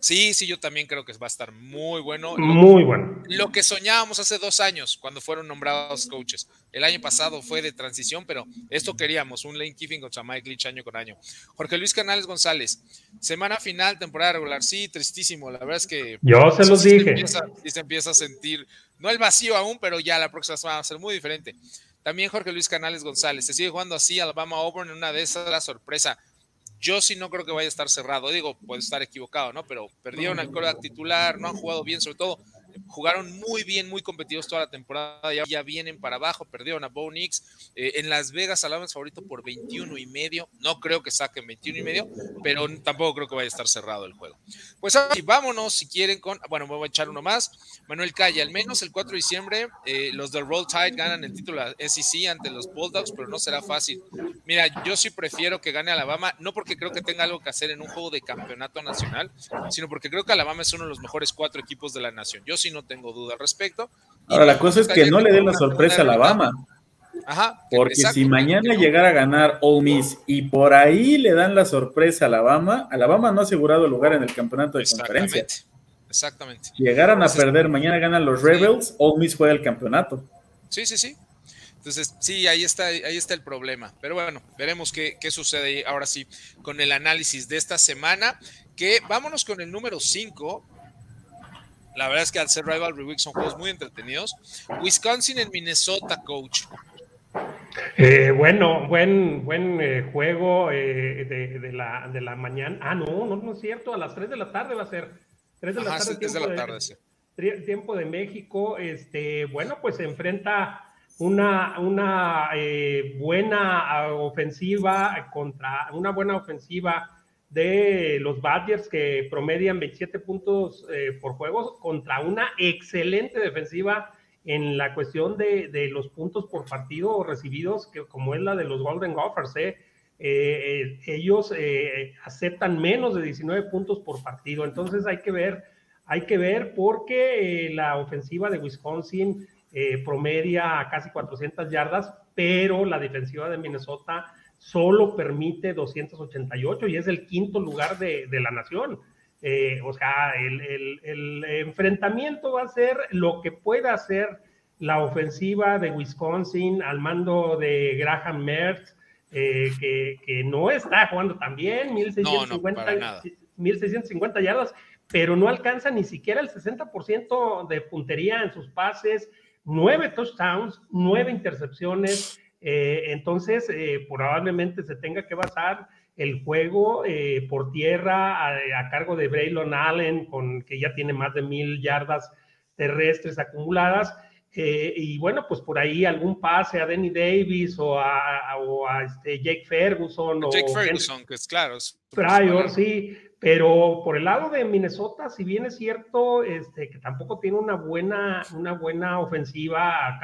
Sí, sí, yo también creo que va a estar muy bueno. Muy bueno. Lo que soñábamos hace dos años cuando fueron nombrados coaches. El año pasado fue de transición, pero esto queríamos, un Lane Kiffin contra Mike Leach año con año. Jorge Luis Canales González, semana final, temporada regular, sí, tristísimo. La verdad es que... Yo se los dije. Se sí se empieza a sentir, no el vacío aún, pero ya la próxima semana va a ser muy diferente. También Jorge Luis Canales González, se sigue jugando así Alabama Auburn en una de esas la sorpresa. Yo sí no creo que vaya a estar cerrado. Digo, puede estar equivocado, ¿no? Pero perdieron al coreback titular, no han jugado bien, sobre todo jugaron muy bien, muy competidos toda la temporada, ya, ya vienen para abajo, perdieron a Bo Nix. Eh, en Las Vegas, Alabama favorito por 21 y medio. No creo que saquen 21 y medio, pero tampoco creo que vaya a estar cerrado el juego. Pues así, vámonos si quieren con, bueno, me voy a echar uno más. Manuel Calle, al menos el 4 de diciembre, eh, los del Roll Tide ganan el título SEC ante los Bulldogs, pero no será fácil. Mira, yo sí prefiero que gane Alabama, no porque creo que tenga algo que hacer en un juego de campeonato nacional, sino porque creo que Alabama es uno de los mejores cuatro equipos de la nación. Yo sí no tengo duda al respecto. Ahora, la cosa es que no le den la sorpresa a Alabama. Ajá. Porque si mañana llegara a ganar Ole Miss y por ahí le dan la sorpresa a Alabama, Alabama no ha asegurado lugar en el campeonato de conferencia. Exactamente. Llegaran a perder, mañana ganan los Rebels, Ole Miss juega el campeonato. Sí, sí, sí. Entonces, sí, ahí está, ahí está el problema. Pero bueno, veremos qué, qué sucede ahora sí con el análisis de esta semana. Que vámonos con el número 5, la verdad es que al ser Rivalry Week son juegos muy entretenidos. Wisconsin en Minnesota, coach. Eh, bueno, buen, buen eh, juego eh, de, la, de, la, mañana. Ah, no, no, no es cierto. A las 3 de la tarde va a ser. 3 de la tarde. tiempo de, la tarde, sí. Tiempo de México. Este, bueno, pues se enfrenta una, una buena ofensiva contra una buena ofensiva de los Badgers que promedian 27 puntos eh, por juego contra una excelente defensiva en la cuestión de, los puntos por partido recibidos, que como es la de los Golden Gophers. ¿eh? Eh, ellos aceptan menos de 19 puntos por partido, entonces hay que ver hay que ver porque la ofensiva de Wisconsin promedia casi 400 yardas, pero la defensiva de Minnesota solo permite 288 y es el quinto lugar de, la nación. Eh, o sea, el, enfrentamiento va a ser lo que pueda hacer la ofensiva de Wisconsin al mando de Graham Mertz, eh, que, no está jugando tan bien, 1650, 1650 yardas, pero no alcanza ni siquiera el 60% de puntería en sus pases, nueve touchdowns, nueve intercepciones. Eh, entonces, eh, probablemente se tenga que basar el juego eh, por tierra a, cargo de Braylon Allen, con, que ya tiene más de mil yardas terrestres acumuladas. y bueno, pues por ahí algún pase a Denny Davis o a, este Jake Ferguson. Jake Ferguson, que es claro. Pryor, sí. Pero por el lado de Minnesota, si bien es cierto este, que tampoco tiene una buena, una buena ofensiva,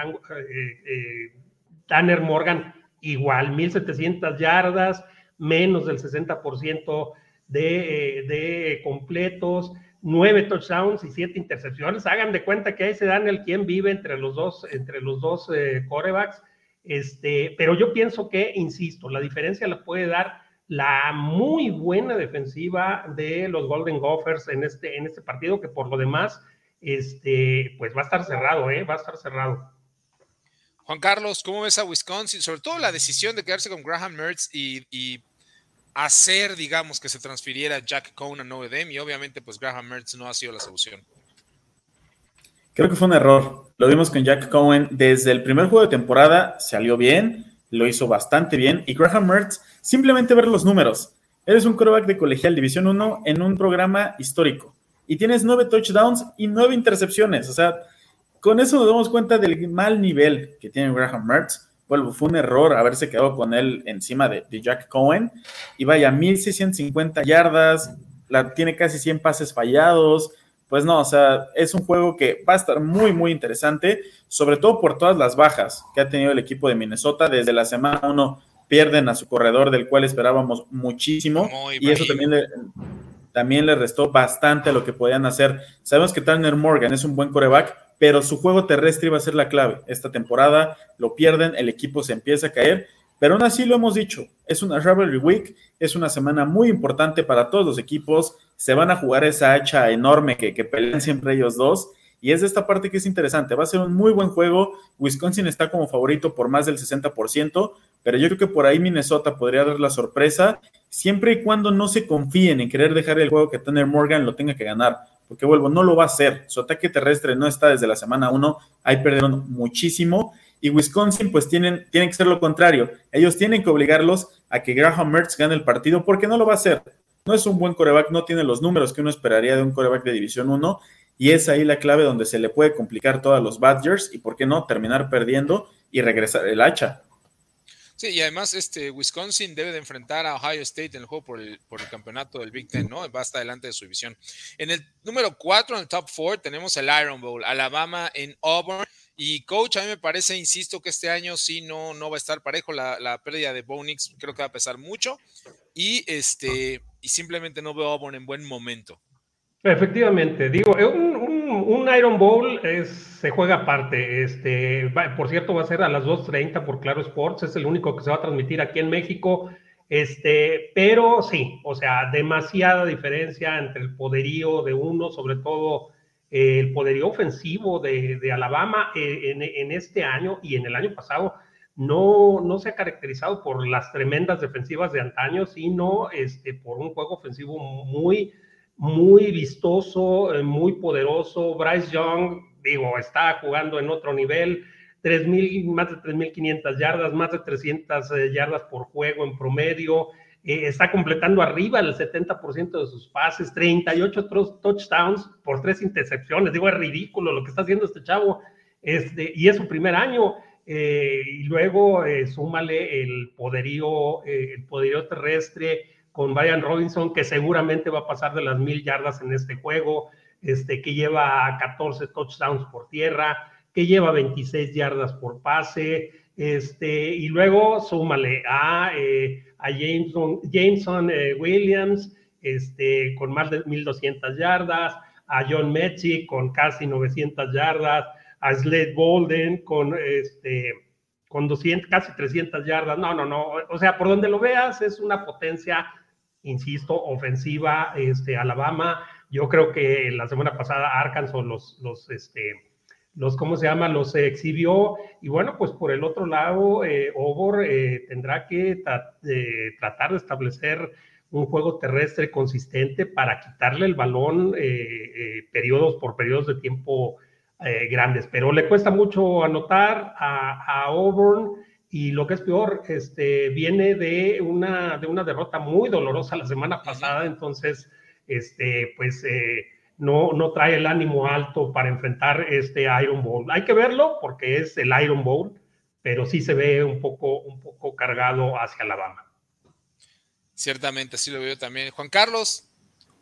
Tanner Morgan igual, 1700 yardas, menos del 60% de, de completos, nueve touchdowns y siete intercepciones. Hagan de cuenta que ahí se dan el quién vive entre los dos, entre los dos eh, corebacks. Este, pero yo pienso que, insisto, la diferencia la puede dar la muy buena defensiva de los Golden Gophers en este, en este partido, que por lo demás, este, pues va a estar cerrado, ¿eh? va a estar cerrado. Juan Carlos, ¿cómo ves a Wisconsin? Sobre todo la decisión de quedarse con Graham Mertz y, hacer, digamos, que se transfiriera Jack Cohn a Notre Dame y obviamente pues Graham Mertz no ha sido la solución. Creo que fue un error. Lo vimos con Jack Cohen desde el primer juego de temporada, salió bien, lo hizo bastante bien y Graham Mertz, simplemente ver los números. Eres un quarterback de colegial División 1 en un programa histórico y tienes nueve touchdowns y nueve intercepciones. O sea, con eso nos damos cuenta del mal nivel que tiene Graham Mertz. Fue un error haberse quedado con él encima de, Jack Cohen. Y vaya, 1650 yardas, la, tiene casi 100 pases fallados. Pues no, o sea, es un juego que va a estar muy, muy interesante, sobre todo por todas las bajas que ha tenido el equipo de Minnesota. Desde la semana 1 pierden a su corredor, del cual esperábamos muchísimo. y eso también le, también le restó bastante a lo que podían hacer. Sabemos que Turner Morgan es un buen coreback, pero su juego terrestre iba a ser la clave. Esta temporada lo pierden, el equipo se empieza a caer, pero aún así lo hemos dicho, es una Rivalry Week, es una semana muy importante para todos los equipos, se van a jugar esa hacha enorme que, que pelean siempre ellos dos, y es de esta parte que es interesante, va a ser un muy buen juego, Wisconsin está como favorito por más del 60%, pero yo creo que por ahí Minnesota podría dar la sorpresa, siempre y cuando no se confíen en querer dejar el juego que Tanner Morgan lo tenga que ganar porque vuelvo, no lo va a hacer. Su ataque terrestre no está desde la semana 1, ahí perdieron muchísimo. Y Wisconsin, pues tienen, tienen que ser lo contrario. Ellos tienen que obligarlos a que Graham Mertz gane el partido, porque no lo va a hacer. No es un buen coreback, no tiene los números que uno esperaría de un coreback de División 1. Y es ahí la clave donde se le puede complicar todos los Badgers y, ¿por qué no?, terminar perdiendo y regresar el hacha. Sí, y además este, Wisconsin debe de enfrentar a Ohio State en el juego por el, por el campeonato del Big Ten, ¿no? Va hasta delante de su división. En el número 4, en el top 4, tenemos el Iron Bowl, Alabama en Auburn. Y coach, a mí me parece, insisto, que este año sí no, no va a estar parejo. La, la pérdida de Bonix creo que va a pesar mucho. Y, este, y simplemente no veo a Auburn en buen momento. Efectivamente, digo, un, un, Iron Bowl es, se juega aparte. Este, por cierto, va a ser a las 2.30 por Claro Sports, es el único que se va a transmitir aquí en México. Este, pero sí, o sea, demasiada diferencia entre el poderío de uno, sobre todo eh, el poderío ofensivo de, de Alabama eh, en, en, este año y en el año pasado. No, no se ha caracterizado por las tremendas defensivas de antaño, sino este, por un juego ofensivo muy, muy vistoso, eh, muy poderoso. Bryce Young, digo, está jugando en otro nivel. 3, más de 3.500 yardas, más de 300 eh, yardas por juego en promedio. Eh, está completando arriba el 70% de sus pases, 38 touchdowns por tres intercepciones. Digo, es ridículo lo que está haciendo este chavo. Este, y es su primer año. y luego súmale el poderío, el poderío terrestre, con Brian Robinson, que seguramente va a pasar de las mil yardas en este juego, este, que lleva 14 touchdowns por tierra, que lleva 26 yardas por pase, este, y luego súmale a, eh, a Jameson, eh, Williams, este, con más de 1200 yardas, a John Mechie con casi 900 yardas, a Slade Bolden con, este, con 200, casi 300 yardas. No, no, no. O sea, por donde lo veas, es una potencia, insisto, ofensiva. Este, Alabama, yo creo que la semana pasada Arkansas los, los, este, los, ¿cómo se llama? Los exhibió. Y bueno, pues por el otro lado, eh, Obor eh, tendrá que eh, tratar de establecer un juego terrestre consistente para quitarle el balón periodos por periodos de tiempo grandes. Pero le cuesta mucho anotar a, a, Auburn. Y lo que es peor, este, viene de una, de una derrota muy dolorosa la semana pasada, entonces, este, pues no, no trae el ánimo alto para enfrentar este Iron Bowl. Hay que verlo porque es el Iron Bowl, pero sí se ve un poco, un poco cargado hacia Alabama. Ciertamente, así lo veo también. Juan Carlos,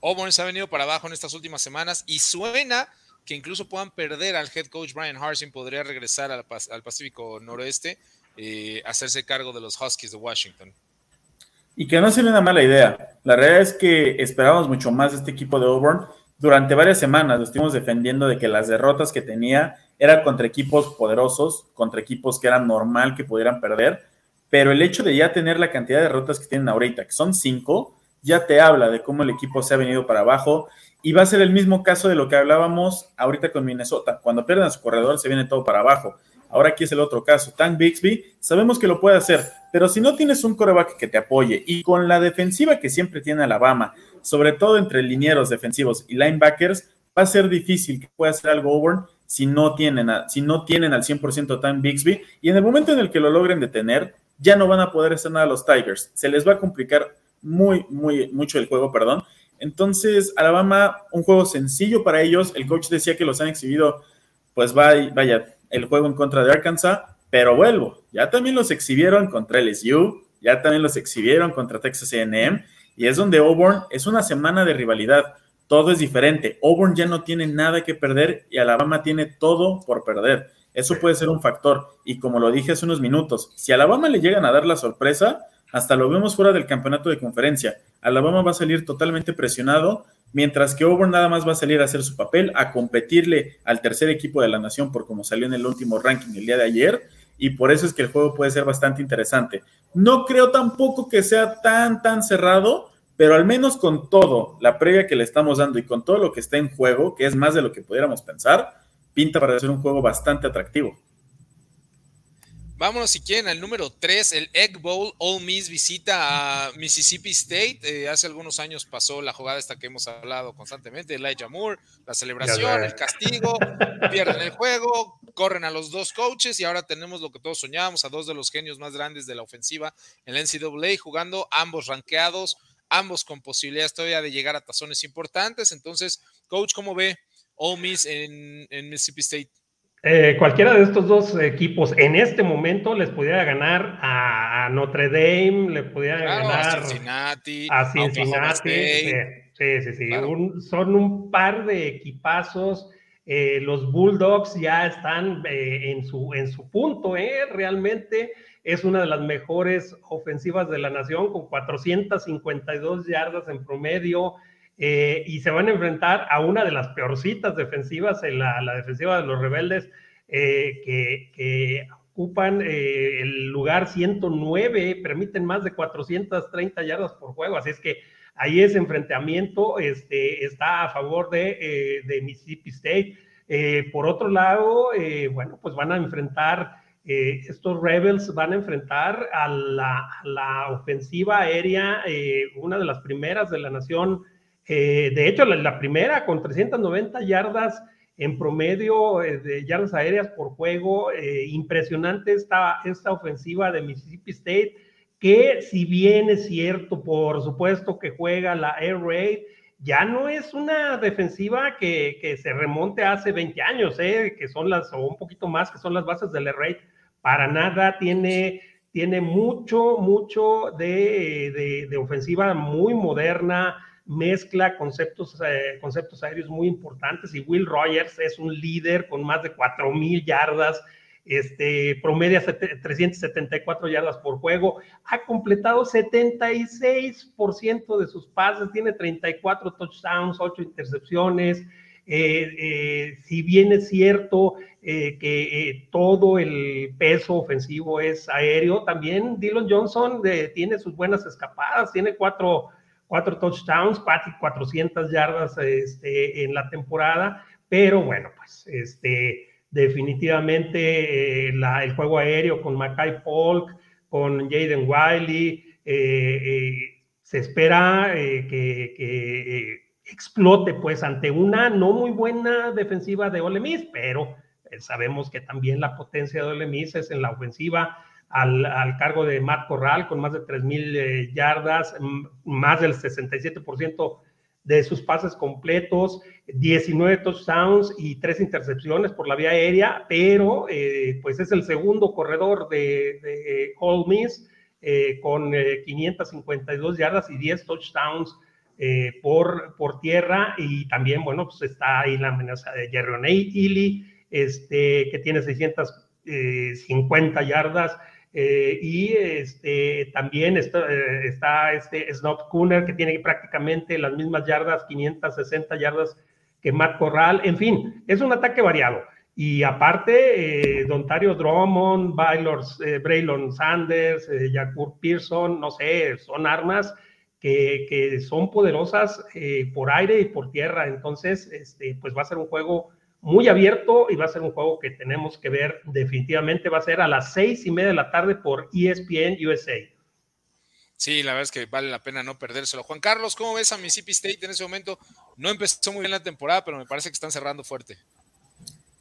Auburn se ha venido para abajo en estas últimas semanas y suena que incluso puedan perder al head coach Brian Harsin, podría regresar al, Pacífico Noroeste, eh, hacerse cargo de los Huskies de Washington. Y que no sería una mala idea. La realidad es que esperábamos mucho más de este equipo de Auburn durante varias semanas lo estuvimos defendiendo de que las derrotas que tenía eran contra equipos poderosos, contra equipos que eran normal que pudieran perder, pero el hecho de ya tener la cantidad de derrotas que tienen ahorita, que son cinco, ya te habla de cómo el equipo se ha venido para abajo y va a ser el mismo caso de lo que hablábamos ahorita con Minnesota. Cuando pierden a su corredor se viene todo para abajo. Ahora aquí es el otro caso. Tank Bixby, sabemos que lo puede hacer, pero si no tienes un coreback que te apoye y con la defensiva que siempre tiene Alabama, sobre todo entre linieros defensivos y linebackers, va a ser difícil que pueda hacer algo Auburn si no tienen, si no tienen al 100% Time Bixby. Y en el momento en el que lo logren detener, ya no van a poder hacer nada los Tigers. Se les va a complicar muy, muy, mucho el juego, perdón. Entonces, Alabama, un juego sencillo para ellos. El coach decía que los han exhibido, pues vaya, el juego en contra de Arkansas, pero vuelvo, ya también los exhibieron contra LSU, ya también los exhibieron contra Texas AM y es donde Auburn es una semana de rivalidad. Todo es diferente. Auburn ya no tiene nada que perder y Alabama tiene todo por perder. Eso puede ser un factor. Y como lo dije hace unos minutos, si a Alabama le llegan a dar la sorpresa, hasta lo vemos fuera del campeonato de conferencia. Alabama va a salir totalmente presionado, mientras que Auburn nada más va a salir a hacer su papel, a competirle al tercer equipo de la nación por como salió en el último ranking el día de ayer. Y por eso es que el juego puede ser bastante interesante. No creo tampoco que sea tan, tan cerrado, pero al menos con todo, la previa que le estamos dando y con todo lo que está en juego, que es más de lo que pudiéramos pensar, pinta para ser un juego bastante atractivo. Vámonos si quieren al número 3, el Egg Bowl. All Miss visita a Mississippi State. Eh, hace algunos años pasó la jugada esta que hemos hablado constantemente, Elijah Moore, la celebración, el castigo, pierden el juego, corren a los dos coaches y ahora tenemos lo que todos soñábamos, a dos de los genios más grandes de la ofensiva en la NCAA jugando, ambos ranqueados, ambos con posibilidades todavía de llegar a tazones importantes. Entonces, coach, ¿cómo ve All Miss en Mississippi State? Eh, cualquiera de estos dos equipos en este momento les pudiera ganar a, Notre Dame, le pudiera ganar a Cincinnati. A Cincinnati. Sí, sí, sí. son un par de equipazos. Eh, los Bulldogs ya están eh, en, su, en su punto, realmente es una de las mejores ofensivas de la nación con 452 yardas en promedio. Eh, y se van a enfrentar a una de las peorcitas defensivas, en la, defensiva de los rebeldes, eh, que, ocupan eh, el lugar 109, permiten más de 430 yardas por juego, así es que ahí ese enfrentamiento este, está a favor de, Mississippi State. por otro lado, bueno, pues van a enfrentar, estos Rebels van a enfrentar a la, a la ofensiva aérea, una de las primeras de la nación eh, de hecho, la, primera con 390 yardas en promedio eh, de yardas aéreas por juego, eh, impresionante esta, esta ofensiva de Mississippi State, que si bien es cierto, por supuesto que juega la Air Raid, ya no es una defensiva que, se remonte hace 20 años, que son las, o un poquito más, que son las bases del Air Raid. Para nada tiene, tiene mucho, mucho de, de ofensiva muy moderna, mezcla conceptos, eh, conceptos aéreos muy importantes y Will Rogers es un líder con más de 4.000 yardas, este, promedia 374 yardas por juego, ha completado 76% de sus pases, tiene 34 touchdowns, 8 intercepciones, si bien es cierto que todo el peso ofensivo es aéreo, también Dylan Johnson tiene sus buenas escapadas, tiene cuatro, cuatro touchdowns, cuatro, 400 yardas este, en la temporada, pero bueno, pues este, definitivamente el juego aéreo con Mackay Polk, con Jaden Wiley, se espera que explote pues ante una no muy buena defensiva de Ole Miss, pero eh, sabemos que también la potencia de Ole Miss es en la ofensiva al, cargo de Matt Corral con más de 3.000 eh, yardas, más del 67% de sus pases completos, 19 touchdowns y 3 intercepciones por la vía aérea, pero eh, pues es el segundo corredor de, de Ole Miss con 552 yardas y 10 touchdowns eh, por, por tierra y también, bueno, pues está ahí la amenaza de Jerry Ely, este, que tiene 650 eh, yardas. Eh, y este, también está, está este Snob Cooner, que tiene prácticamente las mismas yardas, 560 yardas que Matt Corral. En fin, es un ataque variado. Y aparte, Dontario Drummond, Braylon Sanders, Jacob Pearson, no sé, son armas que, son poderosas eh, por aire y por tierra. Entonces, este, pues va a ser un juego muy abierto y va a ser un juego que tenemos que ver definitivamente. Va a ser a las seis y media de la tarde por ESPN USA. Sí, la verdad es que vale la pena no perdérselo. Juan Carlos, ¿cómo ves a Mississippi State en ese momento? No empezó muy bien la temporada, pero me parece que están cerrando fuerte.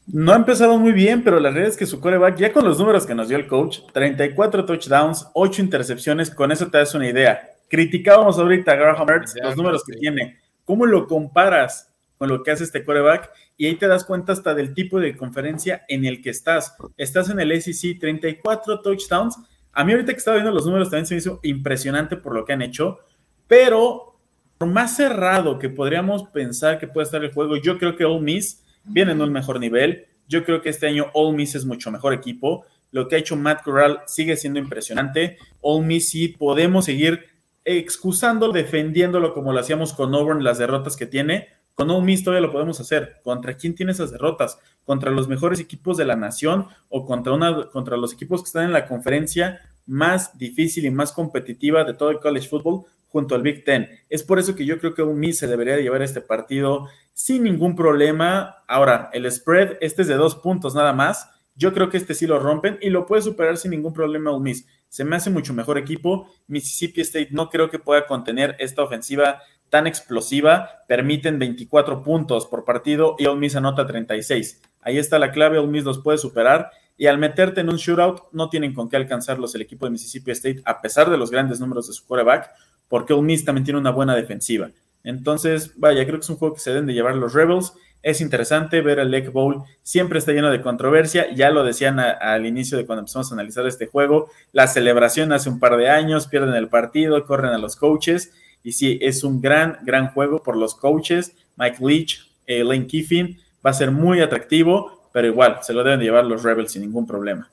No ha empezado muy bien, pero la realidad es que su coreback, ya con los números que nos dio el coach, 34 touchdowns, 8 intercepciones, con eso te das una idea. Criticábamos ahorita a Graham Mertz, los números que tiene. ¿Cómo lo comparas con lo que hace este coreback? Y ahí te das cuenta hasta del tipo de conferencia en el que estás. Estás en el SEC, 34 touchdowns. A mí ahorita que estaba viendo los números también se me hizo impresionante por lo que han hecho, pero por más cerrado que podríamos pensar que puede estar el juego, yo creo que Ole Miss viene en un mejor nivel. Yo creo que este año Ole Miss es mucho mejor equipo. Lo que ha hecho Matt Corral sigue siendo impresionante. Ole Miss sí podemos seguir excusándolo, defendiéndolo como lo hacíamos con Auburn, las derrotas que tiene. Con Ole Miss todavía lo podemos hacer. ¿Contra quién tiene esas derrotas? ¿Contra los mejores equipos de la nación o contra, una, contra los equipos que están en la conferencia más difícil y más competitiva de todo el college football junto al Big Ten? Es por eso que yo creo que Ole Miss se debería llevar este partido sin ningún problema. Ahora, el spread, este es de dos puntos nada más. Yo creo que este sí lo rompen y lo puede superar sin ningún problema Ole Miss se me hace mucho mejor equipo. Mississippi State no creo que pueda contener esta ofensiva tan explosiva. Permiten 24 puntos por partido y Ole Miss anota 36. Ahí está la clave, Ole Miss los puede superar. Y al meterte en un shootout, no tienen con qué alcanzarlos el equipo de Mississippi State, a pesar de los grandes números de su quarterback, porque Ole Miss también tiene una buena defensiva. Entonces, vaya, creo que es un juego que se deben de llevar los Rebels. Es interesante ver el Egg Bowl, siempre está lleno de controversia, ya lo decían al inicio de cuando empezamos a analizar este juego, la celebración hace un par de años, pierden el partido, corren a los coaches, y sí, es un gran, gran juego por los coaches, Mike Leach, eh, Lane Kiffin, va a ser muy atractivo, pero igual, se lo deben llevar los Rebels sin ningún problema.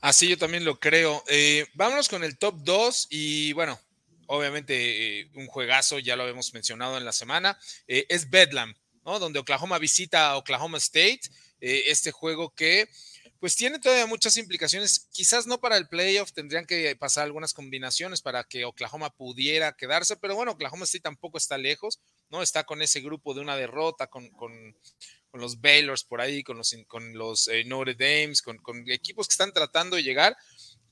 Así yo también lo creo. Eh, vámonos con el top 2 y bueno, obviamente eh, un juegazo, ya lo habíamos mencionado en la semana, es Bedlam. Donde Oklahoma visita a Oklahoma State, este juego que pues tiene todavía muchas implicaciones, quizás no para el playoff, tendrían que pasar algunas combinaciones para que Oklahoma pudiera quedarse, pero bueno, Oklahoma State tampoco está lejos, ¿no? Está con ese grupo de una derrota, con, los Baylors por ahí, con los, con los eh, Notre Dames, con, equipos que están tratando de llegar,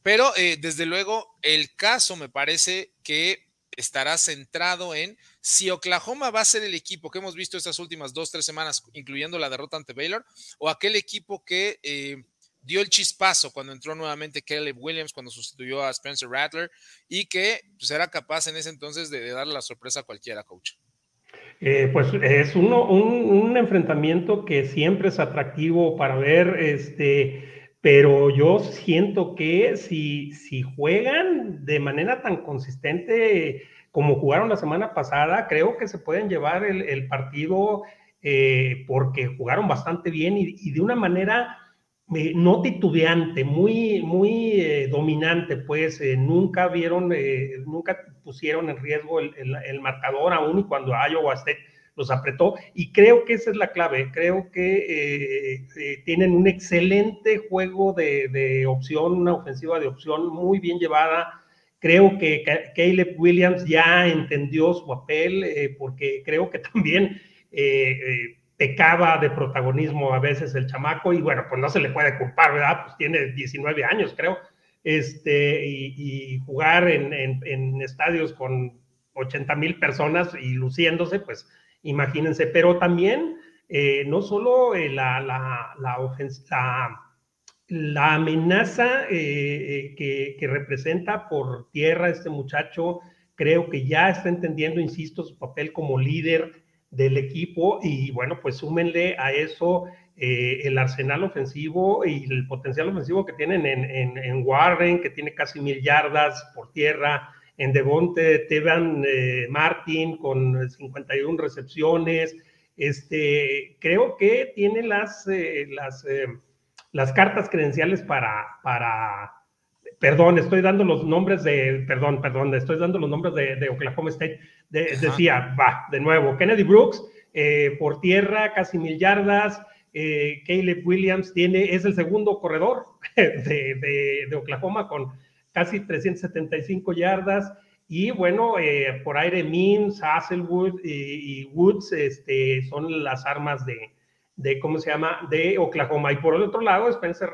pero eh, desde luego el caso me parece que estará centrado en si Oklahoma va a ser el equipo que hemos visto estas últimas dos, tres semanas, incluyendo la derrota ante Baylor, o aquel equipo que eh, dio el chispazo cuando entró nuevamente Caleb Williams, cuando sustituyó a Spencer Rattler, y que pues, era capaz en ese entonces de, darle la sorpresa a cualquiera, coach. Eh, pues es uno, un, enfrentamiento que siempre es atractivo para ver, este, pero yo siento que si, si juegan de manera tan consistente, como jugaron la semana pasada, creo que se pueden llevar el, partido eh, porque jugaron bastante bien y, de una manera eh, no titubeante, muy, muy eh, dominante, pues nunca vieron, nunca pusieron en riesgo el, marcador aún y cuando Iowa State los apretó y creo que esa es la clave. Creo que eh, tienen un excelente juego de, de, opción, una ofensiva de opción muy bien llevada. Creo que Caleb Williams ya entendió su papel porque creo que también pecaba de protagonismo a veces el chamaco y bueno, pues no se le puede culpar, ¿verdad? Pues tiene 19 años, creo, este, y, jugar en, estadios con 80 mil personas y luciéndose, pues imagínense, pero también eh, no solo eh, la, la, la, la, amenaza eh, que, que representa por tierra este muchacho, creo que ya está entendiendo, insisto, su papel como líder del equipo y bueno, pues súmenle a eso eh, el arsenal ofensivo y el potencial ofensivo que tienen en, en, Warren, que tiene casi mil yardas por tierra, en Devonte Tevan eh, Martin con 51 recepciones. Este, creo que tiene las, eh, las, las cartas credenciales para, para, perdón, estoy dando los nombres de, perdón, perdón, estoy dando los nombres de Oklahoma State decía, va, de nuevo, Kennedy Brooks, eh, por tierra, casi mil yardas. Eh, Caleb Williams tiene, es el segundo corredor de, Oklahoma con casi 375 yardas. Y bueno, eh, por aire Mims, Hasselwood y, Woods este, son las armas de, de, ¿cómo se llama?, de Oklahoma. Y por el otro lado, Spencer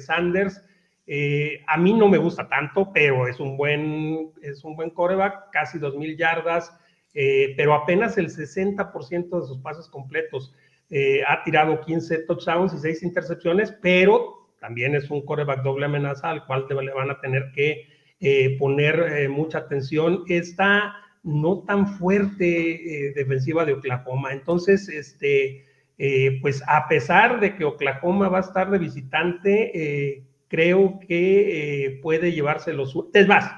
Sanders, eh, a mí no me gusta tanto, pero es un buen, es un buen coreback, casi 2.000 yardas, eh, pero apenas el 60% de sus pases completos. Eh, ha tirado 15 touchdowns y 6 intercepciones, pero también es un coreback doble amenaza al cual le van a tener que poner mucha atención. Esta no tan fuerte defensiva de Oklahoma. Entonces, este, pues a pesar de que Oklahoma va a estar de visitante, creo que eh, puede llevarse los... Es más,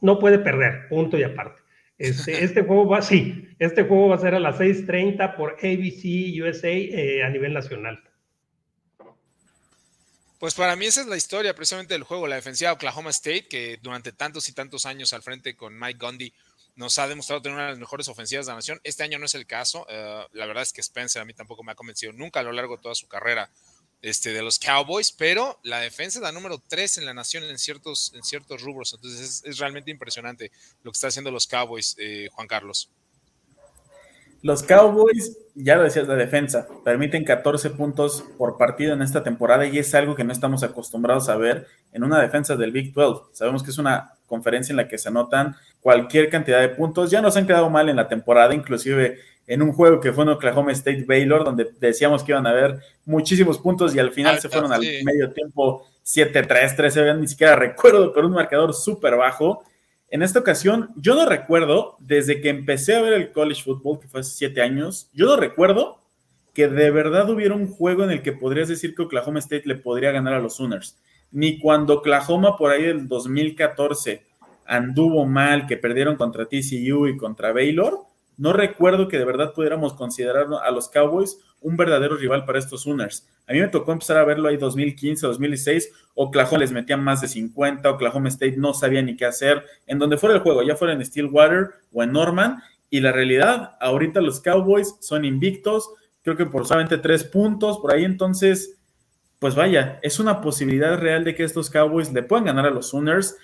no puede perder, punto y aparte. Este, este, juego va, sí, este juego va a ser a las 6:30 por ABC USA eh, a nivel nacional. Pues para mí esa es la historia precisamente del juego, la defensiva de Oklahoma State, que durante tantos y tantos años al frente con Mike Gundy nos ha demostrado tener una de las mejores ofensivas de la nación. Este año no es el caso. Eh, la verdad es que Spencer a mí tampoco me ha convencido nunca a lo largo de toda su carrera este, de los Cowboys, pero la defensa es la número 3 en la nación en ciertos, en ciertos rubros. Entonces es, realmente impresionante lo que está haciendo los Cowboys, eh, Juan Carlos. Los Cowboys, ya lo decías, la defensa, permiten 14 puntos por partido en esta temporada y es algo que no estamos acostumbrados a ver en una defensa del Big 12. Sabemos que es una conferencia en la que se anotan cualquier cantidad de puntos. Ya nos han quedado mal en la temporada, inclusive en un juego que fue en Oklahoma State Baylor, donde decíamos que iban a haber muchísimos puntos y al final se fueron al medio tiempo 7-3, 13, ni siquiera recuerdo, pero un marcador súper bajo. En esta ocasión, yo no recuerdo, desde que empecé a ver el college football, que fue hace siete años, yo no recuerdo que de verdad hubiera un juego en el que podrías decir que Oklahoma State le podría ganar a los Sooners. Ni cuando Oklahoma por ahí del 2014 anduvo mal, que perdieron contra TCU y contra Baylor, no recuerdo que de verdad pudiéramos considerar a los Cowboys un verdadero rival para estos Sooners. A mí me tocó empezar a verlo ahí 2015, 2016. Oklahoma les metían más de 50, Oklahoma State no sabía ni qué hacer. En donde fuera el juego, ya fuera en Stillwater o en Norman. Y la realidad, ahorita los Cowboys son invictos, creo que por solamente tres puntos por ahí. Entonces, pues vaya, es una posibilidad real de que estos Cowboys le puedan ganar a los Sooners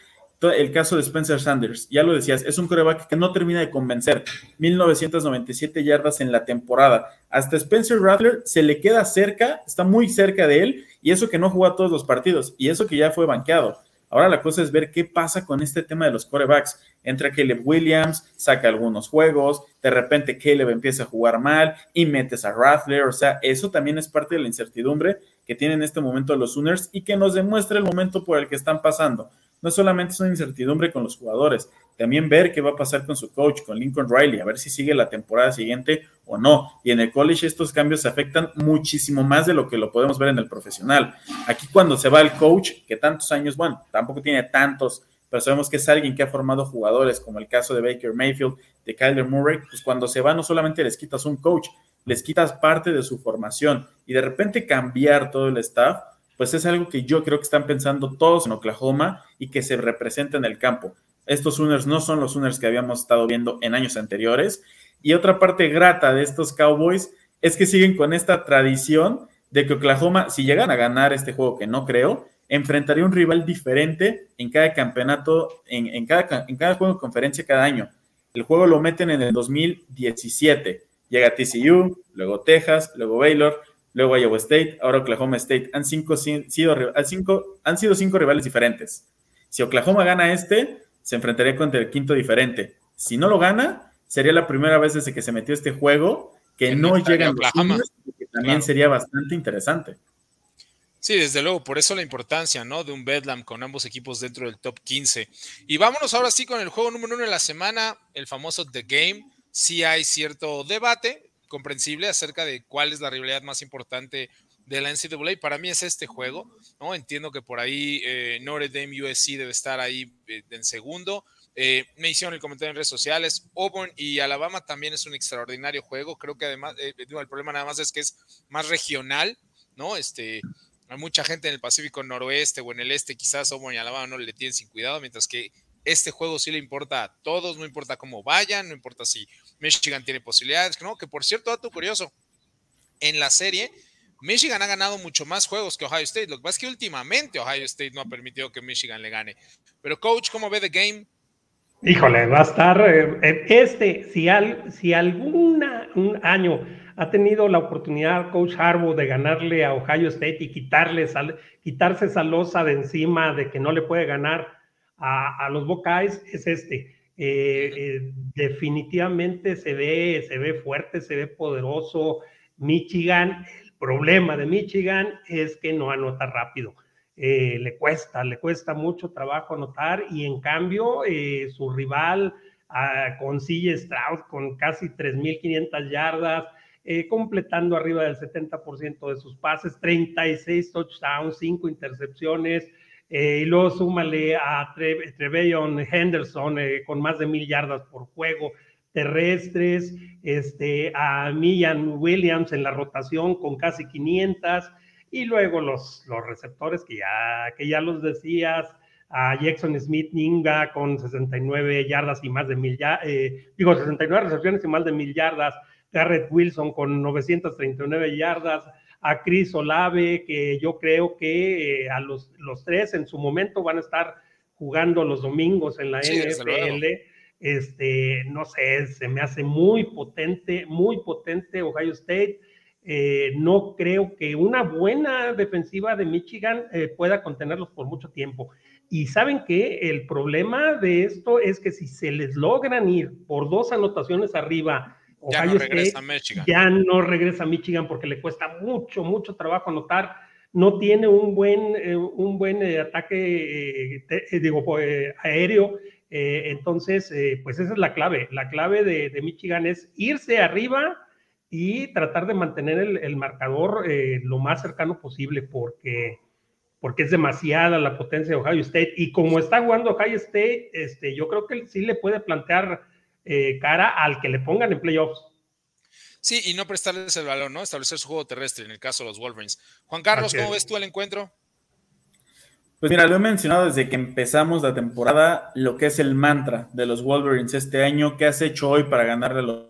el caso de Spencer Sanders, ya lo decías, es un coreback que no termina de convencer. 1997 yardas en la temporada. Hasta Spencer Rattler se le queda cerca, está muy cerca de él, y eso que no jugó todos los partidos, y eso que ya fue banqueado. Ahora la cosa es ver qué pasa con este tema de los corebacks. Entra Caleb Williams, saca algunos juegos, de repente Caleb empieza a jugar mal y metes a Rattler. O sea, eso también es parte de la incertidumbre que tienen en este momento los Sooners y que nos demuestra el momento por el que están pasando no solamente es una incertidumbre con los jugadores, también ver qué va a pasar con su coach, con Lincoln Riley, a ver si sigue la temporada siguiente o no. Y en el college estos cambios afectan muchísimo más de lo que lo podemos ver en el profesional. Aquí cuando se va el coach, que tantos años, bueno, tampoco tiene tantos, pero sabemos que es alguien que ha formado jugadores, como el caso de Baker Mayfield, de Kyler Murray, pues cuando se va no solamente les quitas un coach, les quitas parte de su formación y de repente cambiar todo el staff, pues es algo que yo creo que están pensando todos en Oklahoma y que se representa en el campo. Estos Sooners no son los Sooners que habíamos estado viendo en años anteriores. Y otra parte grata de estos Cowboys es que siguen con esta tradición de que Oklahoma, si llegan a ganar este juego, que no creo, enfrentaría un rival diferente en cada campeonato, en, cada, en cada juego de conferencia cada año. El juego lo meten en el 2017. Llega TCU, luego Texas, luego Baylor, luego Iowa State, ahora Oklahoma State. Han, cinco, sido, cinco, han sido cinco rivales diferentes. Si Oklahoma gana este, se enfrentaría contra el quinto diferente. Si no lo gana, sería la primera vez desde que se metió este juego que no llegan los que también sería bastante interesante. Sí, desde luego, por eso la importancia, ¿no? De un Bedlam con ambos equipos dentro del top 15. Y vámonos ahora sí con el juego número uno de la semana, el famoso The Game. Sí hay cierto debate comprensible acerca de cuál es la rivalidad más importante de la NCAA. Para mí es este juego, ¿no? Entiendo que por ahí eh, Notre Dame USC debe estar ahí eh, en segundo. Eh, me hicieron el comentario en redes sociales. Auburn y Alabama también es un extraordinario juego. Creo que además, eh, el problema nada más es que es más regional, ¿no? Este, hay mucha gente en el Pacífico Noroeste o en el este, quizás Auburn y Alabama no le tienen sin cuidado, mientras que este juego sí le importa a todos, no importa cómo vayan, no importa si Michigan tiene posibilidades, ¿no? Que por cierto, dato curioso, en la serie, Michigan ha ganado mucho más juegos que Ohio State. Lo que pasa es que últimamente Ohio State no ha permitido que Michigan le gane. Pero, coach, ¿cómo ve The Game? Híjole, va a estar eh, este, si, al, si alguna un año ha tenido la oportunidad Coach Harbaugh de ganarle a Ohio State y quitarle, quitarse esa losa de encima de que no le puede ganar a, los Buckeyes, es este. Eh, definitivamente se ve, se ve fuerte, se ve poderoso. Michigan, el problema de Michigan es que no anota rápido. Eh, le cuesta, le cuesta mucho trabajo anotar y en cambio eh, su rival ah, con CJ Strauss con casi 3.500 yardas, eh, completando arriba del 70% de sus pases, 36 touchdowns, 5 intercepciones, y luego súmale a Tre Henderson con más de mil yardas por juego terrestres, este, a Mian Williams en la rotación con casi 500, y luego los, los receptores que ya, que ya los decías, a Jackson Smith Ninga con 69 yardas y más de mil yardas, eh, digo 69 recepciones y más de mil yardas, Garrett Wilson con 939 yardas, a Chris Olave, que yo creo que eh, a los, los tres en su momento van a estar jugando los domingos en la NFL. Este, no sé, se me hace muy potente, muy potente Ohio State. Eh, no creo que una buena defensiva de Michigan eh, pueda contenerlos por mucho tiempo. Y saben que el problema de esto es que si se les logran ir por dos anotaciones arriba, ya no regresa Michigan. ya no regresa a Michigan porque le cuesta mucho, mucho trabajo anotar. No tiene un buen, eh, un buen ataque, digo, aéreo. entonces, pues esa es la clave. La clave de, de Michigan es irse arriba y tratar de mantener el, marcador eh, lo más cercano posible porque, porque es demasiada la potencia de Ohio State y como está jugando Ohio State, este, yo creo que sí le puede plantear eh, cara al que le pongan en playoffs. Sí, y no prestarles el balón, ¿no? Establecer su juego terrestre en el caso de los Wolverines. Juan Carlos, ¿cómo ves tú el encuentro? Pues mira, lo he mencionado desde que empezamos la temporada, lo que es el mantra de los Wolverines este año, ¿qué has hecho hoy para ganarle a los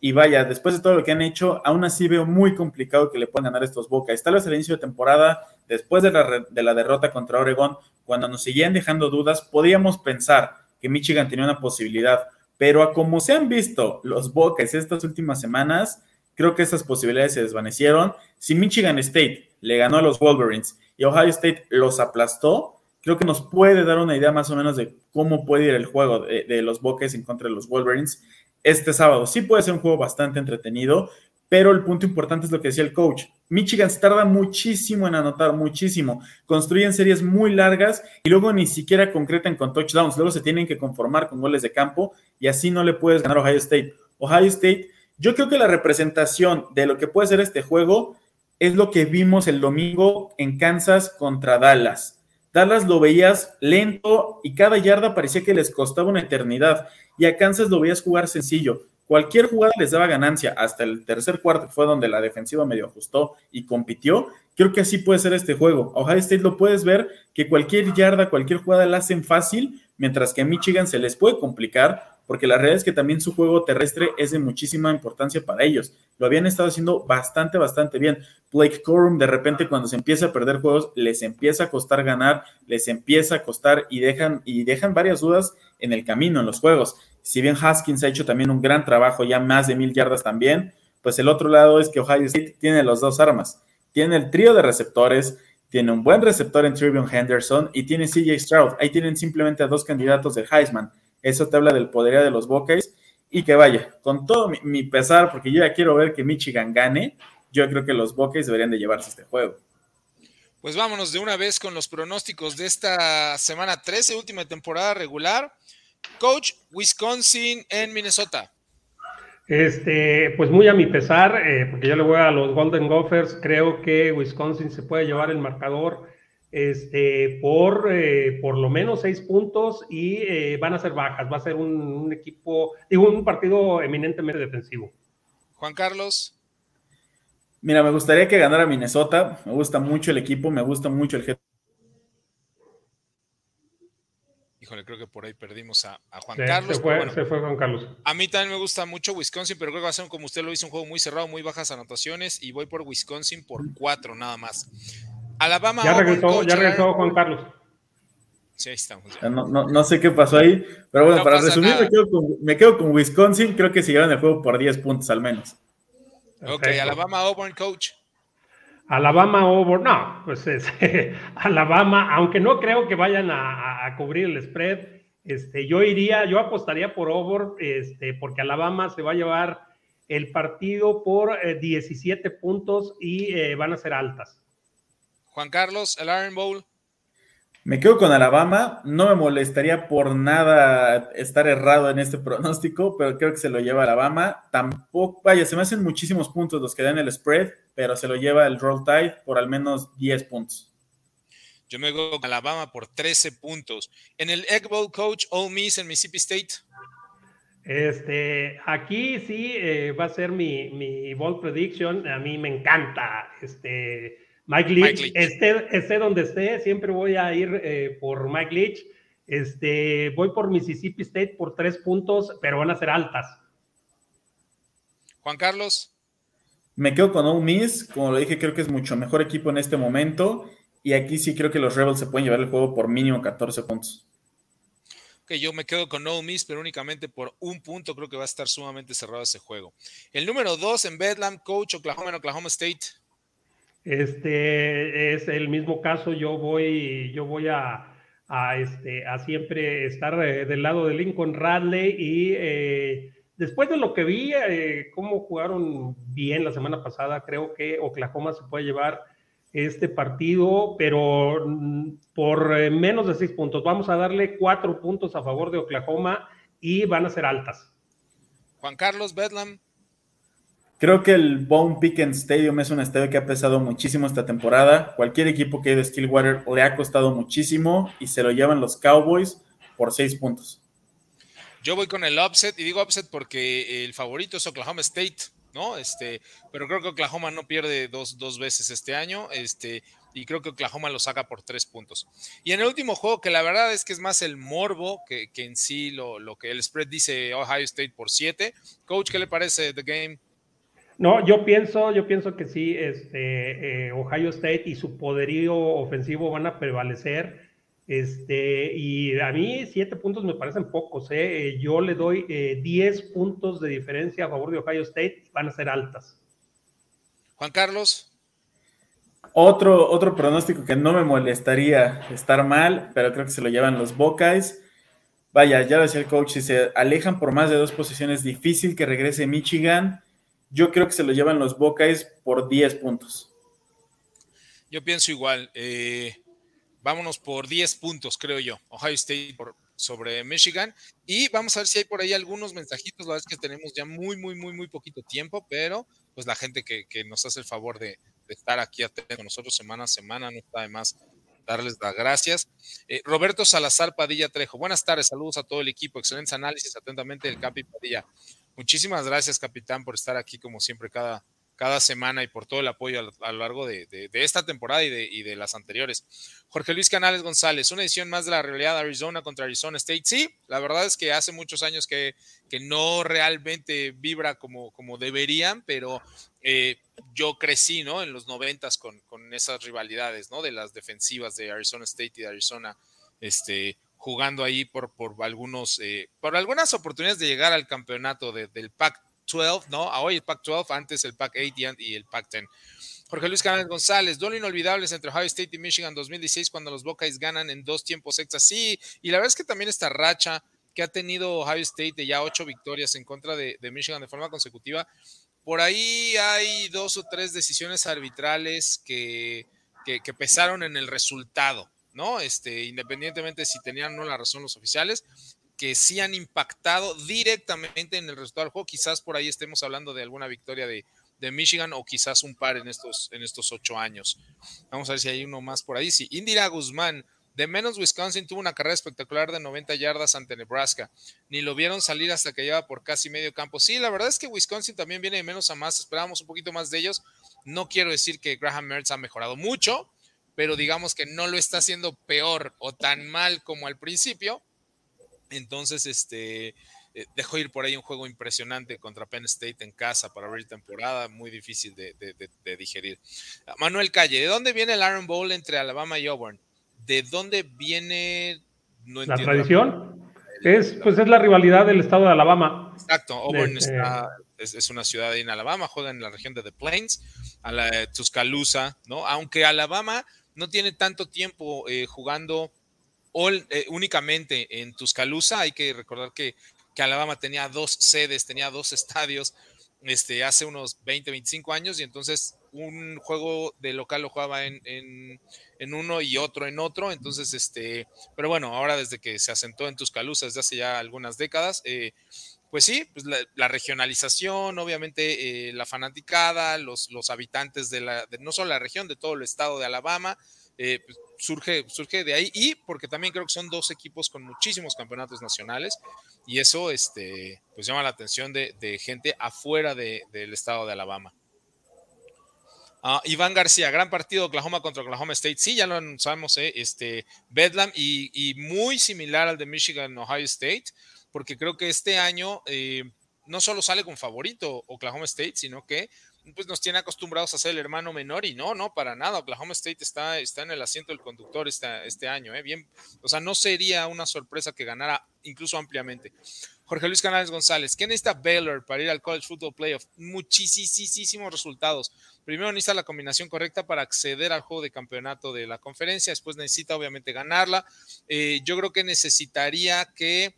y vaya, después de todo lo que han hecho, aún así veo muy complicado que le puedan ganar estos Buckeyes. Tal vez al inicio de temporada, después de la, de la derrota contra Oregon, cuando nos seguían dejando dudas, podíamos pensar que Michigan tenía una posibilidad. Pero a como se han visto los Buckeyes estas últimas semanas, creo que esas posibilidades se desvanecieron. Si Michigan State le ganó a los Wolverines y Ohio State los aplastó, creo que nos puede dar una idea más o menos de cómo puede ir el juego de, los Buckeyes en contra de los Wolverines este sábado. Sí puede ser un juego bastante entretenido, pero el punto importante es lo que decía el coach. Michigan se tarda muchísimo en anotar, muchísimo. Construyen series muy largas y luego ni siquiera concretan con touchdowns. Luego se tienen que conformar con goles de campo y así no le puedes ganar a Ohio State. Ohio State, yo creo que la representación de lo que puede ser este juego es lo que vimos el domingo en Kansas contra Dallas. Dallas lo veías lento y cada yarda parecía que les costaba una eternidad y a Kansas lo veías jugar sencillo. Cualquier jugada les daba ganancia, hasta el tercer cuarto fue donde la defensiva medio ajustó y compitió. Creo que así puede ser este juego. Ohio State lo puedes ver que cualquier yarda, cualquier jugada la hacen fácil, mientras que a Michigan se les puede complicar porque la realidad es que también su juego terrestre es de muchísima importancia para ellos. Lo habían estado haciendo bastante, bastante bien. Blake Corum, de repente, cuando se empieza a perder juegos, les empieza a costar ganar, les empieza a costar y dejan, y dejan varias dudas en el camino, en los juegos. Si bien Haskins ha hecho también un gran trabajo, ya más de mil yardas también, pues el otro lado es que Ohio State tiene las dos armas. Tiene el trío de receptores, tiene un buen receptor en Trivion Henderson y tiene CJ Stroud. Ahí tienen simplemente a dos candidatos del Heisman. Eso te habla del poderío de los Buckeyes y que vaya, con todo mi, pesar, porque yo ya quiero ver que Michigan gane, yo creo que los Buckeyes deberían de llevarse este juego. Pues vámonos de una vez con los pronósticos de esta semana 13, última temporada regular. Coach, Wisconsin en Minnesota. Este, pues muy a mi pesar, eh, porque yo le voy a los Golden Gophers, creo que Wisconsin se puede llevar el marcador este, por eh, por lo menos seis puntos y eh, van a ser bajas. Va a ser un, equipo, digo, un partido eminentemente defensivo. Juan Carlos. Mira, me gustaría que ganara Minnesota. Me gusta mucho el equipo, me gusta mucho el head. Híjole, creo que por ahí perdimos a, Juan Carlos. Se fue, se fue, Juan Carlos. A mí también me gusta mucho Wisconsin, pero creo que va a ser como usted lo hizo, un juego muy cerrado, muy bajas anotaciones y voy por Wisconsin por cuatro nada más. Alabama. Ya regresó, ya regresó Juan Carlos. Sí, ahí estamos. No, sé qué pasó ahí, pero bueno, para resumir, me quedo, con, Wisconsin. Creo que se llevan el juego por 10 puntos al menos. Ok, Alabama Auburn, coach. Alabama Auburn, no, pues es, Alabama, aunque no creo que vayan a, cubrir el spread, este, yo iría, yo apostaría por Auburn, este, porque Alabama se va a llevar el partido por 17 eh, puntos y eh, van a ser altas. Juan Carlos, el Iron Bowl. Me quedo con Alabama. No me molestaría por nada estar errado en este pronóstico, pero creo que se lo lleva Alabama. Tampoco, vaya, se me hacen muchísimos puntos los que dan el spread, pero se lo lleva el Roll Tide por al menos 10 puntos. Yo me quedo con Alabama por 13 puntos. En el Egg Bowl, coach, Ole Miss en Mississippi State. Este, aquí sí eh, va a ser mi, mi bold prediction. A mí me encanta este Mike Leach, Esté, donde esté, siempre voy a ir eh, por Mike Leach. Este, voy por Mississippi State por tres puntos, pero van a ser altas. Juan Carlos. Me quedo con Ole Miss, como lo dije, creo que es mucho mejor equipo en este momento. Y aquí sí creo que los Rebels se pueden llevar el juego por mínimo 14 puntos. Ok, yo me quedo con Ole Miss, pero únicamente por un punto. Creo que va a estar sumamente cerrado ese juego. El número dos en Bedlam, coach Oklahoma en Oklahoma State. Este es el mismo caso, yo voy, yo voy a, este, a siempre estar eh, del lado de Lincoln Radley y eh, después de lo que vi, eh, cómo jugaron bien la semana pasada, creo que Oklahoma se puede llevar este partido, pero mm, por menos de seis puntos. Vamos a darle cuatro puntos a favor de Oklahoma y van a ser altas. Juan Carlos Bedlam. Creo que el Bone Pickens Stadium es un estadio que ha pesado muchísimo esta temporada. Cualquier equipo que haya de Stillwater le ha costado muchísimo y se lo llevan los Cowboys por seis puntos. Yo voy con el upset y digo upset porque el favorito es Oklahoma State, ¿no? Este, pero creo que Oklahoma no pierde dos, dos veces este año, este, y creo que Oklahoma lo saca por tres puntos. Y en el último juego, que la verdad es que es más el morbo que, en sí lo, lo, que el spread dice Ohio State por siete. Coach, ¿qué le parece The Game? No, yo pienso, yo pienso que sí, este, eh, Ohio State y su poderío ofensivo van a prevalecer. Este, y a mí siete puntos me parecen pocos. ¿eh? Yo le doy eh, diez puntos de diferencia a favor de Ohio State, van a ser altas. Juan Carlos. Otro, otro pronóstico que no me molestaría estar mal, pero creo que se lo llevan los Buckeyes. Vaya, ya decía el coach, si se alejan por más de dos posiciones, difícil que regrese Michigan. Yo creo que se lo llevan los Buckeyes por 10 puntos. Yo pienso igual. Eh, vámonos por 10 puntos, creo yo. Ohio State por, sobre Michigan. Y vamos a ver si hay por ahí algunos mensajitos. La verdad es que tenemos ya muy, muy, muy, muy poquito tiempo, pero pues la gente que, nos hace el favor de, estar aquí con nosotros semana a semana, no está de más darles las gracias. Eh, Roberto Salazar Padilla Trejo, buenas tardes, saludos a todo el equipo, excelentes análisis, atentamente el Capi Padilla. Muchísimas gracias, capitán, por estar aquí como siempre cada, cada semana y por todo el apoyo a, lo largo de, esta temporada y de, y de, las anteriores. Jorge Luis Canales González, una edición más de la realidad de Arizona contra Arizona State. Sí, la verdad es que hace muchos años que, que no realmente vibra como, como deberían, pero eh, yo crecí, ¿no? En los noventas con, con esas rivalidades, ¿no? De las defensivas de Arizona State y de Arizona, este, jugando ahí por, por algunos, eh, por algunas oportunidades de llegar al campeonato del Pac 12, ¿no? Hoy el Pac 12, antes el Pac 8 y el Pac 10. Jorge Luis Canales González, duelo inolvidables entre Ohio State y Michigan 2016 cuando los Buckeyes ganan en dos tiempos extras. Sí, y la verdad es que también esta racha que ha tenido Ohio State de ya ocho victorias en contra de, Michigan de forma consecutiva, por ahí hay dos o tres decisiones arbitrales que, que pesaron en el resultado. ¿No? Este, independientemente si tenían o no la razón los oficiales, que sí han impactado directamente en el resultado del juego. Quizás por ahí estemos hablando de alguna victoria de, Michigan o quizás un par en estos, en estos ocho años. Vamos a ver si hay uno más por ahí. Sí, Indira Guzmán, de menos Wisconsin tuvo una carrera espectacular de 90 yardas ante Nebraska. Ni lo vieron salir hasta que lleva por casi medio campo. Sí, la verdad es que Wisconsin también viene de menos a más. Esperábamos un poquito más de ellos. No quiero decir que Graham Mertz ha mejorado mucho, pero digamos que no lo está haciendo peor o tan mal como al principio. Entonces, este, eh, dejó ir por ahí un juego impresionante contra Penn State en casa para abrir temporada, muy difícil de, digerir. Manuel Calle, ¿de dónde viene el Iron Bowl entre Alabama y Auburn? ¿De dónde viene? la tradición. es, pues es la rivalidad del estado de Alabama. Exacto, Auburn es, una ciudad en Alabama, juega en la región de The Plains, a la Tuscaloosa, ¿no? Aunque Alabama no tiene tanto tiempo eh, jugando eh, únicamente en Tuscaloosa. Hay que recordar que, que, Alabama tenía dos sedes, tenía dos estadios este, hace unos 20, 25 años y entonces un juego de local lo jugaba en, en, uno y otro en otro. Entonces, este, pero bueno, ahora desde que se asentó en Tuscaloosa desde hace ya algunas décadas, eh, pues sí, pues la, regionalización, obviamente eh, la fanaticada, los, los habitantes de la, no solo la región, de todo el estado de Alabama, eh, pues surge, surge de ahí y porque también creo que son dos equipos con muchísimos campeonatos nacionales y eso este, pues llama la atención de, gente afuera del estado de Alabama. Ah, Iván García, gran partido Oklahoma contra Oklahoma State. Sí, ya lo sabemos, eh, este, Bedlam y, y, muy similar al de Michigan Ohio State porque creo que este año eh, no solo sale con favorito Oklahoma State, sino que pues nos tiene acostumbrados a ser el hermano menor y no, no, para nada. Oklahoma State está, está en el asiento del conductor este, este año, ¿eh? bien, o sea, no sería una sorpresa que ganara incluso ampliamente. Jorge Luis Canales González, ¿qué necesita Baylor para ir al College Football Playoff? Muchísimos resultados. Primero necesita la combinación correcta para acceder al juego de campeonato de la conferencia, después necesita obviamente ganarla. Eh, yo creo que necesitaría que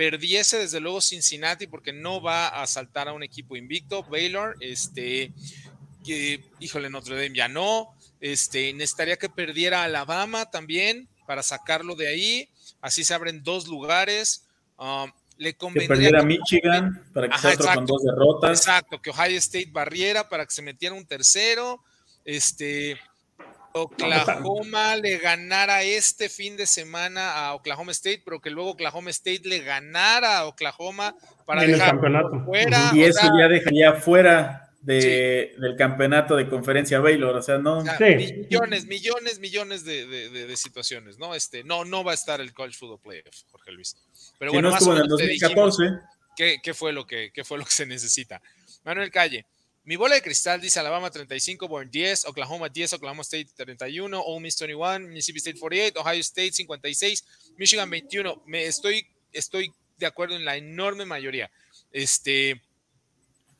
perdiese desde luego Cincinnati porque no va a saltar a un equipo invicto. Baylor, este, que, híjole, Notre Dame ya no. Este, necesitaría que perdiera Alabama también para sacarlo de ahí. Así se abren dos lugares. Um, le que perdiera Michigan para que se con dos derrotas. Exacto, que Ohio State barriera para que se metiera un tercero. Este, Oklahoma le ganara este fin de semana a Oklahoma State, pero que luego Oklahoma State le ganara a Oklahoma para dejar fuera. Y eso ya dejaría fuera del campeonato de conferencia Baylor, o sea, no. Millones, millones, millones de, situaciones, ¿no? Este, no, no va a estar el College Football Playoff, Jorge Luis. Pero bueno, más en el 2014. ¿qué, fue lo que, ¿Qué fue lo que se necesita? Manuel Calle. Mi bola de cristal dice Alabama 35, Born 10, Oklahoma 10, Oklahoma State 31, Ole Miss 21, Mississippi State 48, Ohio State 56, Michigan 21. Me estoy, estoy de acuerdo en la enorme mayoría. Este,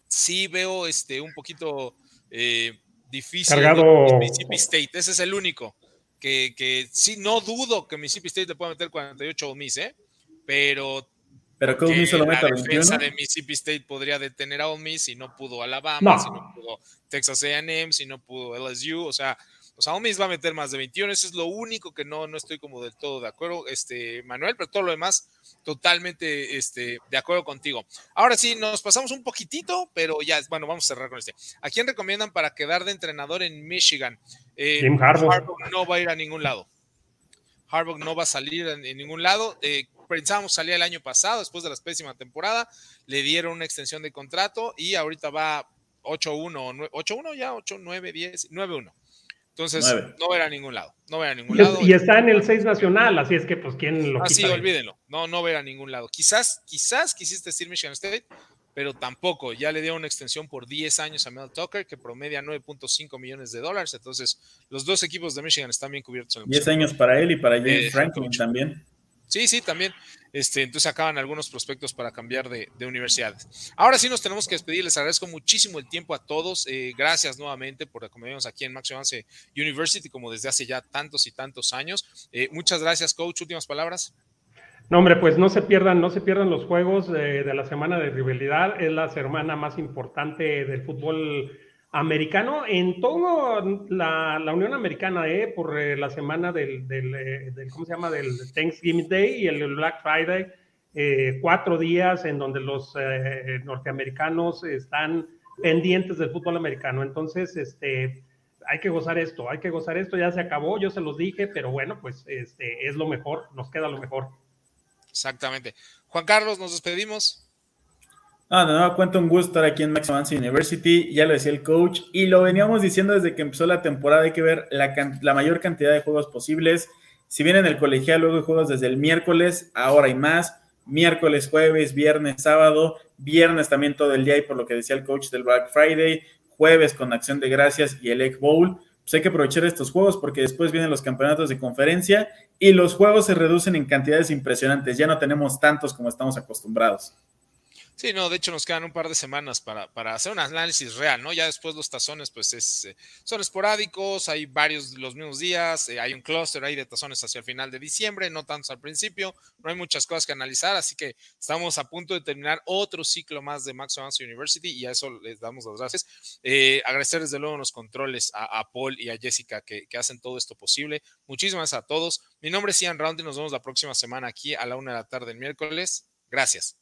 sí veo este, un poquito eh, difícil. Cargado. Mississippi State, ese es el único. Que, que sí, no dudo que Mississippi State le pueda meter 48 Ole Miss, ¿eh? pero pero que meta La defensa de Mississippi State podría detener a Miss si no pudo Alabama, si no pudo Texas A&M, si no pudo LSU, o sea, o sea, Ole Miss va a meter más de 21, eso es lo único que no, no estoy como del todo de acuerdo, este, Manuel, pero todo lo demás, totalmente este, de acuerdo contigo. Ahora sí, nos pasamos un poquitito, pero ya, bueno, vamos a cerrar con este. ¿A quién recomiendan para quedar de entrenador en Michigan? Eh, Harbaugh. no va a ir a ningún lado. Harbaugh no va a salir en, ningún lado. Eh, pensábamos salía el año pasado, después de la pésima temporada, le dieron una extensión de contrato y ahorita va 8-1, 8-1 ya, 8-9, 10, 9-1. Entonces, no verá a ningún lado. No verá a ningún y, lado. Y está en el 6 nacional, así es que, pues, ¿quién lo Ah, sí, olvídenlo. No, no verá a ningún lado. Quizás, quizás quisiste decir Michigan State, pero tampoco. Ya le dio una extensión por 10 años a Mel Tucker, que promedia 9.5 millones de dólares. Entonces, los dos equipos de Michigan están bien cubiertos. En 10 años para él y para James eh, Franklin también. Sí, sí, también. Este, entonces acaban algunos prospectos para cambiar de, universidades. Ahora sí nos tenemos que despedir. Les agradezco muchísimo el tiempo a todos. Eh, gracias nuevamente por acompañarnos aquí en Max University, como desde hace ya tantos y tantos años. Eh, muchas gracias, coach. Últimas palabras. No, hombre, pues no se pierdan, no se pierdan los juegos de, de la semana de rivalidad. Es la semana más importante del fútbol americano en toda la, Unión Americana, ¿eh? por eh, la semana del, eh, del, ¿cómo se llama? Del Thanksgiving Day y el Black Friday, cuatro días en donde los norteamericanos están pendientes del fútbol americano. Entonces, este, hay que gozar esto, hay que gozar esto, ya se acabó, yo se los dije, pero bueno, pues este, es lo mejor, nos queda lo mejor. Exactamente. Juan Carlos, nos despedimos. Ah, de nuevo cuenta un gusto estar aquí en Max Avance University, ya lo decía el coach, y lo veníamos diciendo desde que empezó la temporada, hay que ver la, mayor cantidad de juegos posibles. Si bien en el colegial luego hay juegos desde el miércoles, ahora hay más, miércoles, jueves, viernes, sábado, viernes también todo el día, y por lo que decía el coach del Black Friday, jueves con Acción de Gracias y el Egg Bowl. Pues hay que aprovechar estos juegos porque después vienen los campeonatos de conferencia y los juegos se reducen en cantidades impresionantes. Ya no tenemos tantos como estamos acostumbrados. Sí, no, de hecho nos quedan un par de semanas para, para hacer un análisis real, ¿no? Ya después los tazones, pues es, eh, son esporádicos, hay varios los mismos días, eh, hay un clúster ahí de tazones hacia el final de diciembre, no tantos al principio, no hay muchas cosas que analizar, así que estamos a punto de terminar otro ciclo más de Max Advance University y a eso les damos las gracias. Eh, agradecer desde luego los controles a, Paul y a Jessica que, que, hacen todo esto posible. Muchísimas a todos. Mi nombre es Ian Round y nos vemos la próxima semana aquí a la una de la tarde el miércoles. Gracias.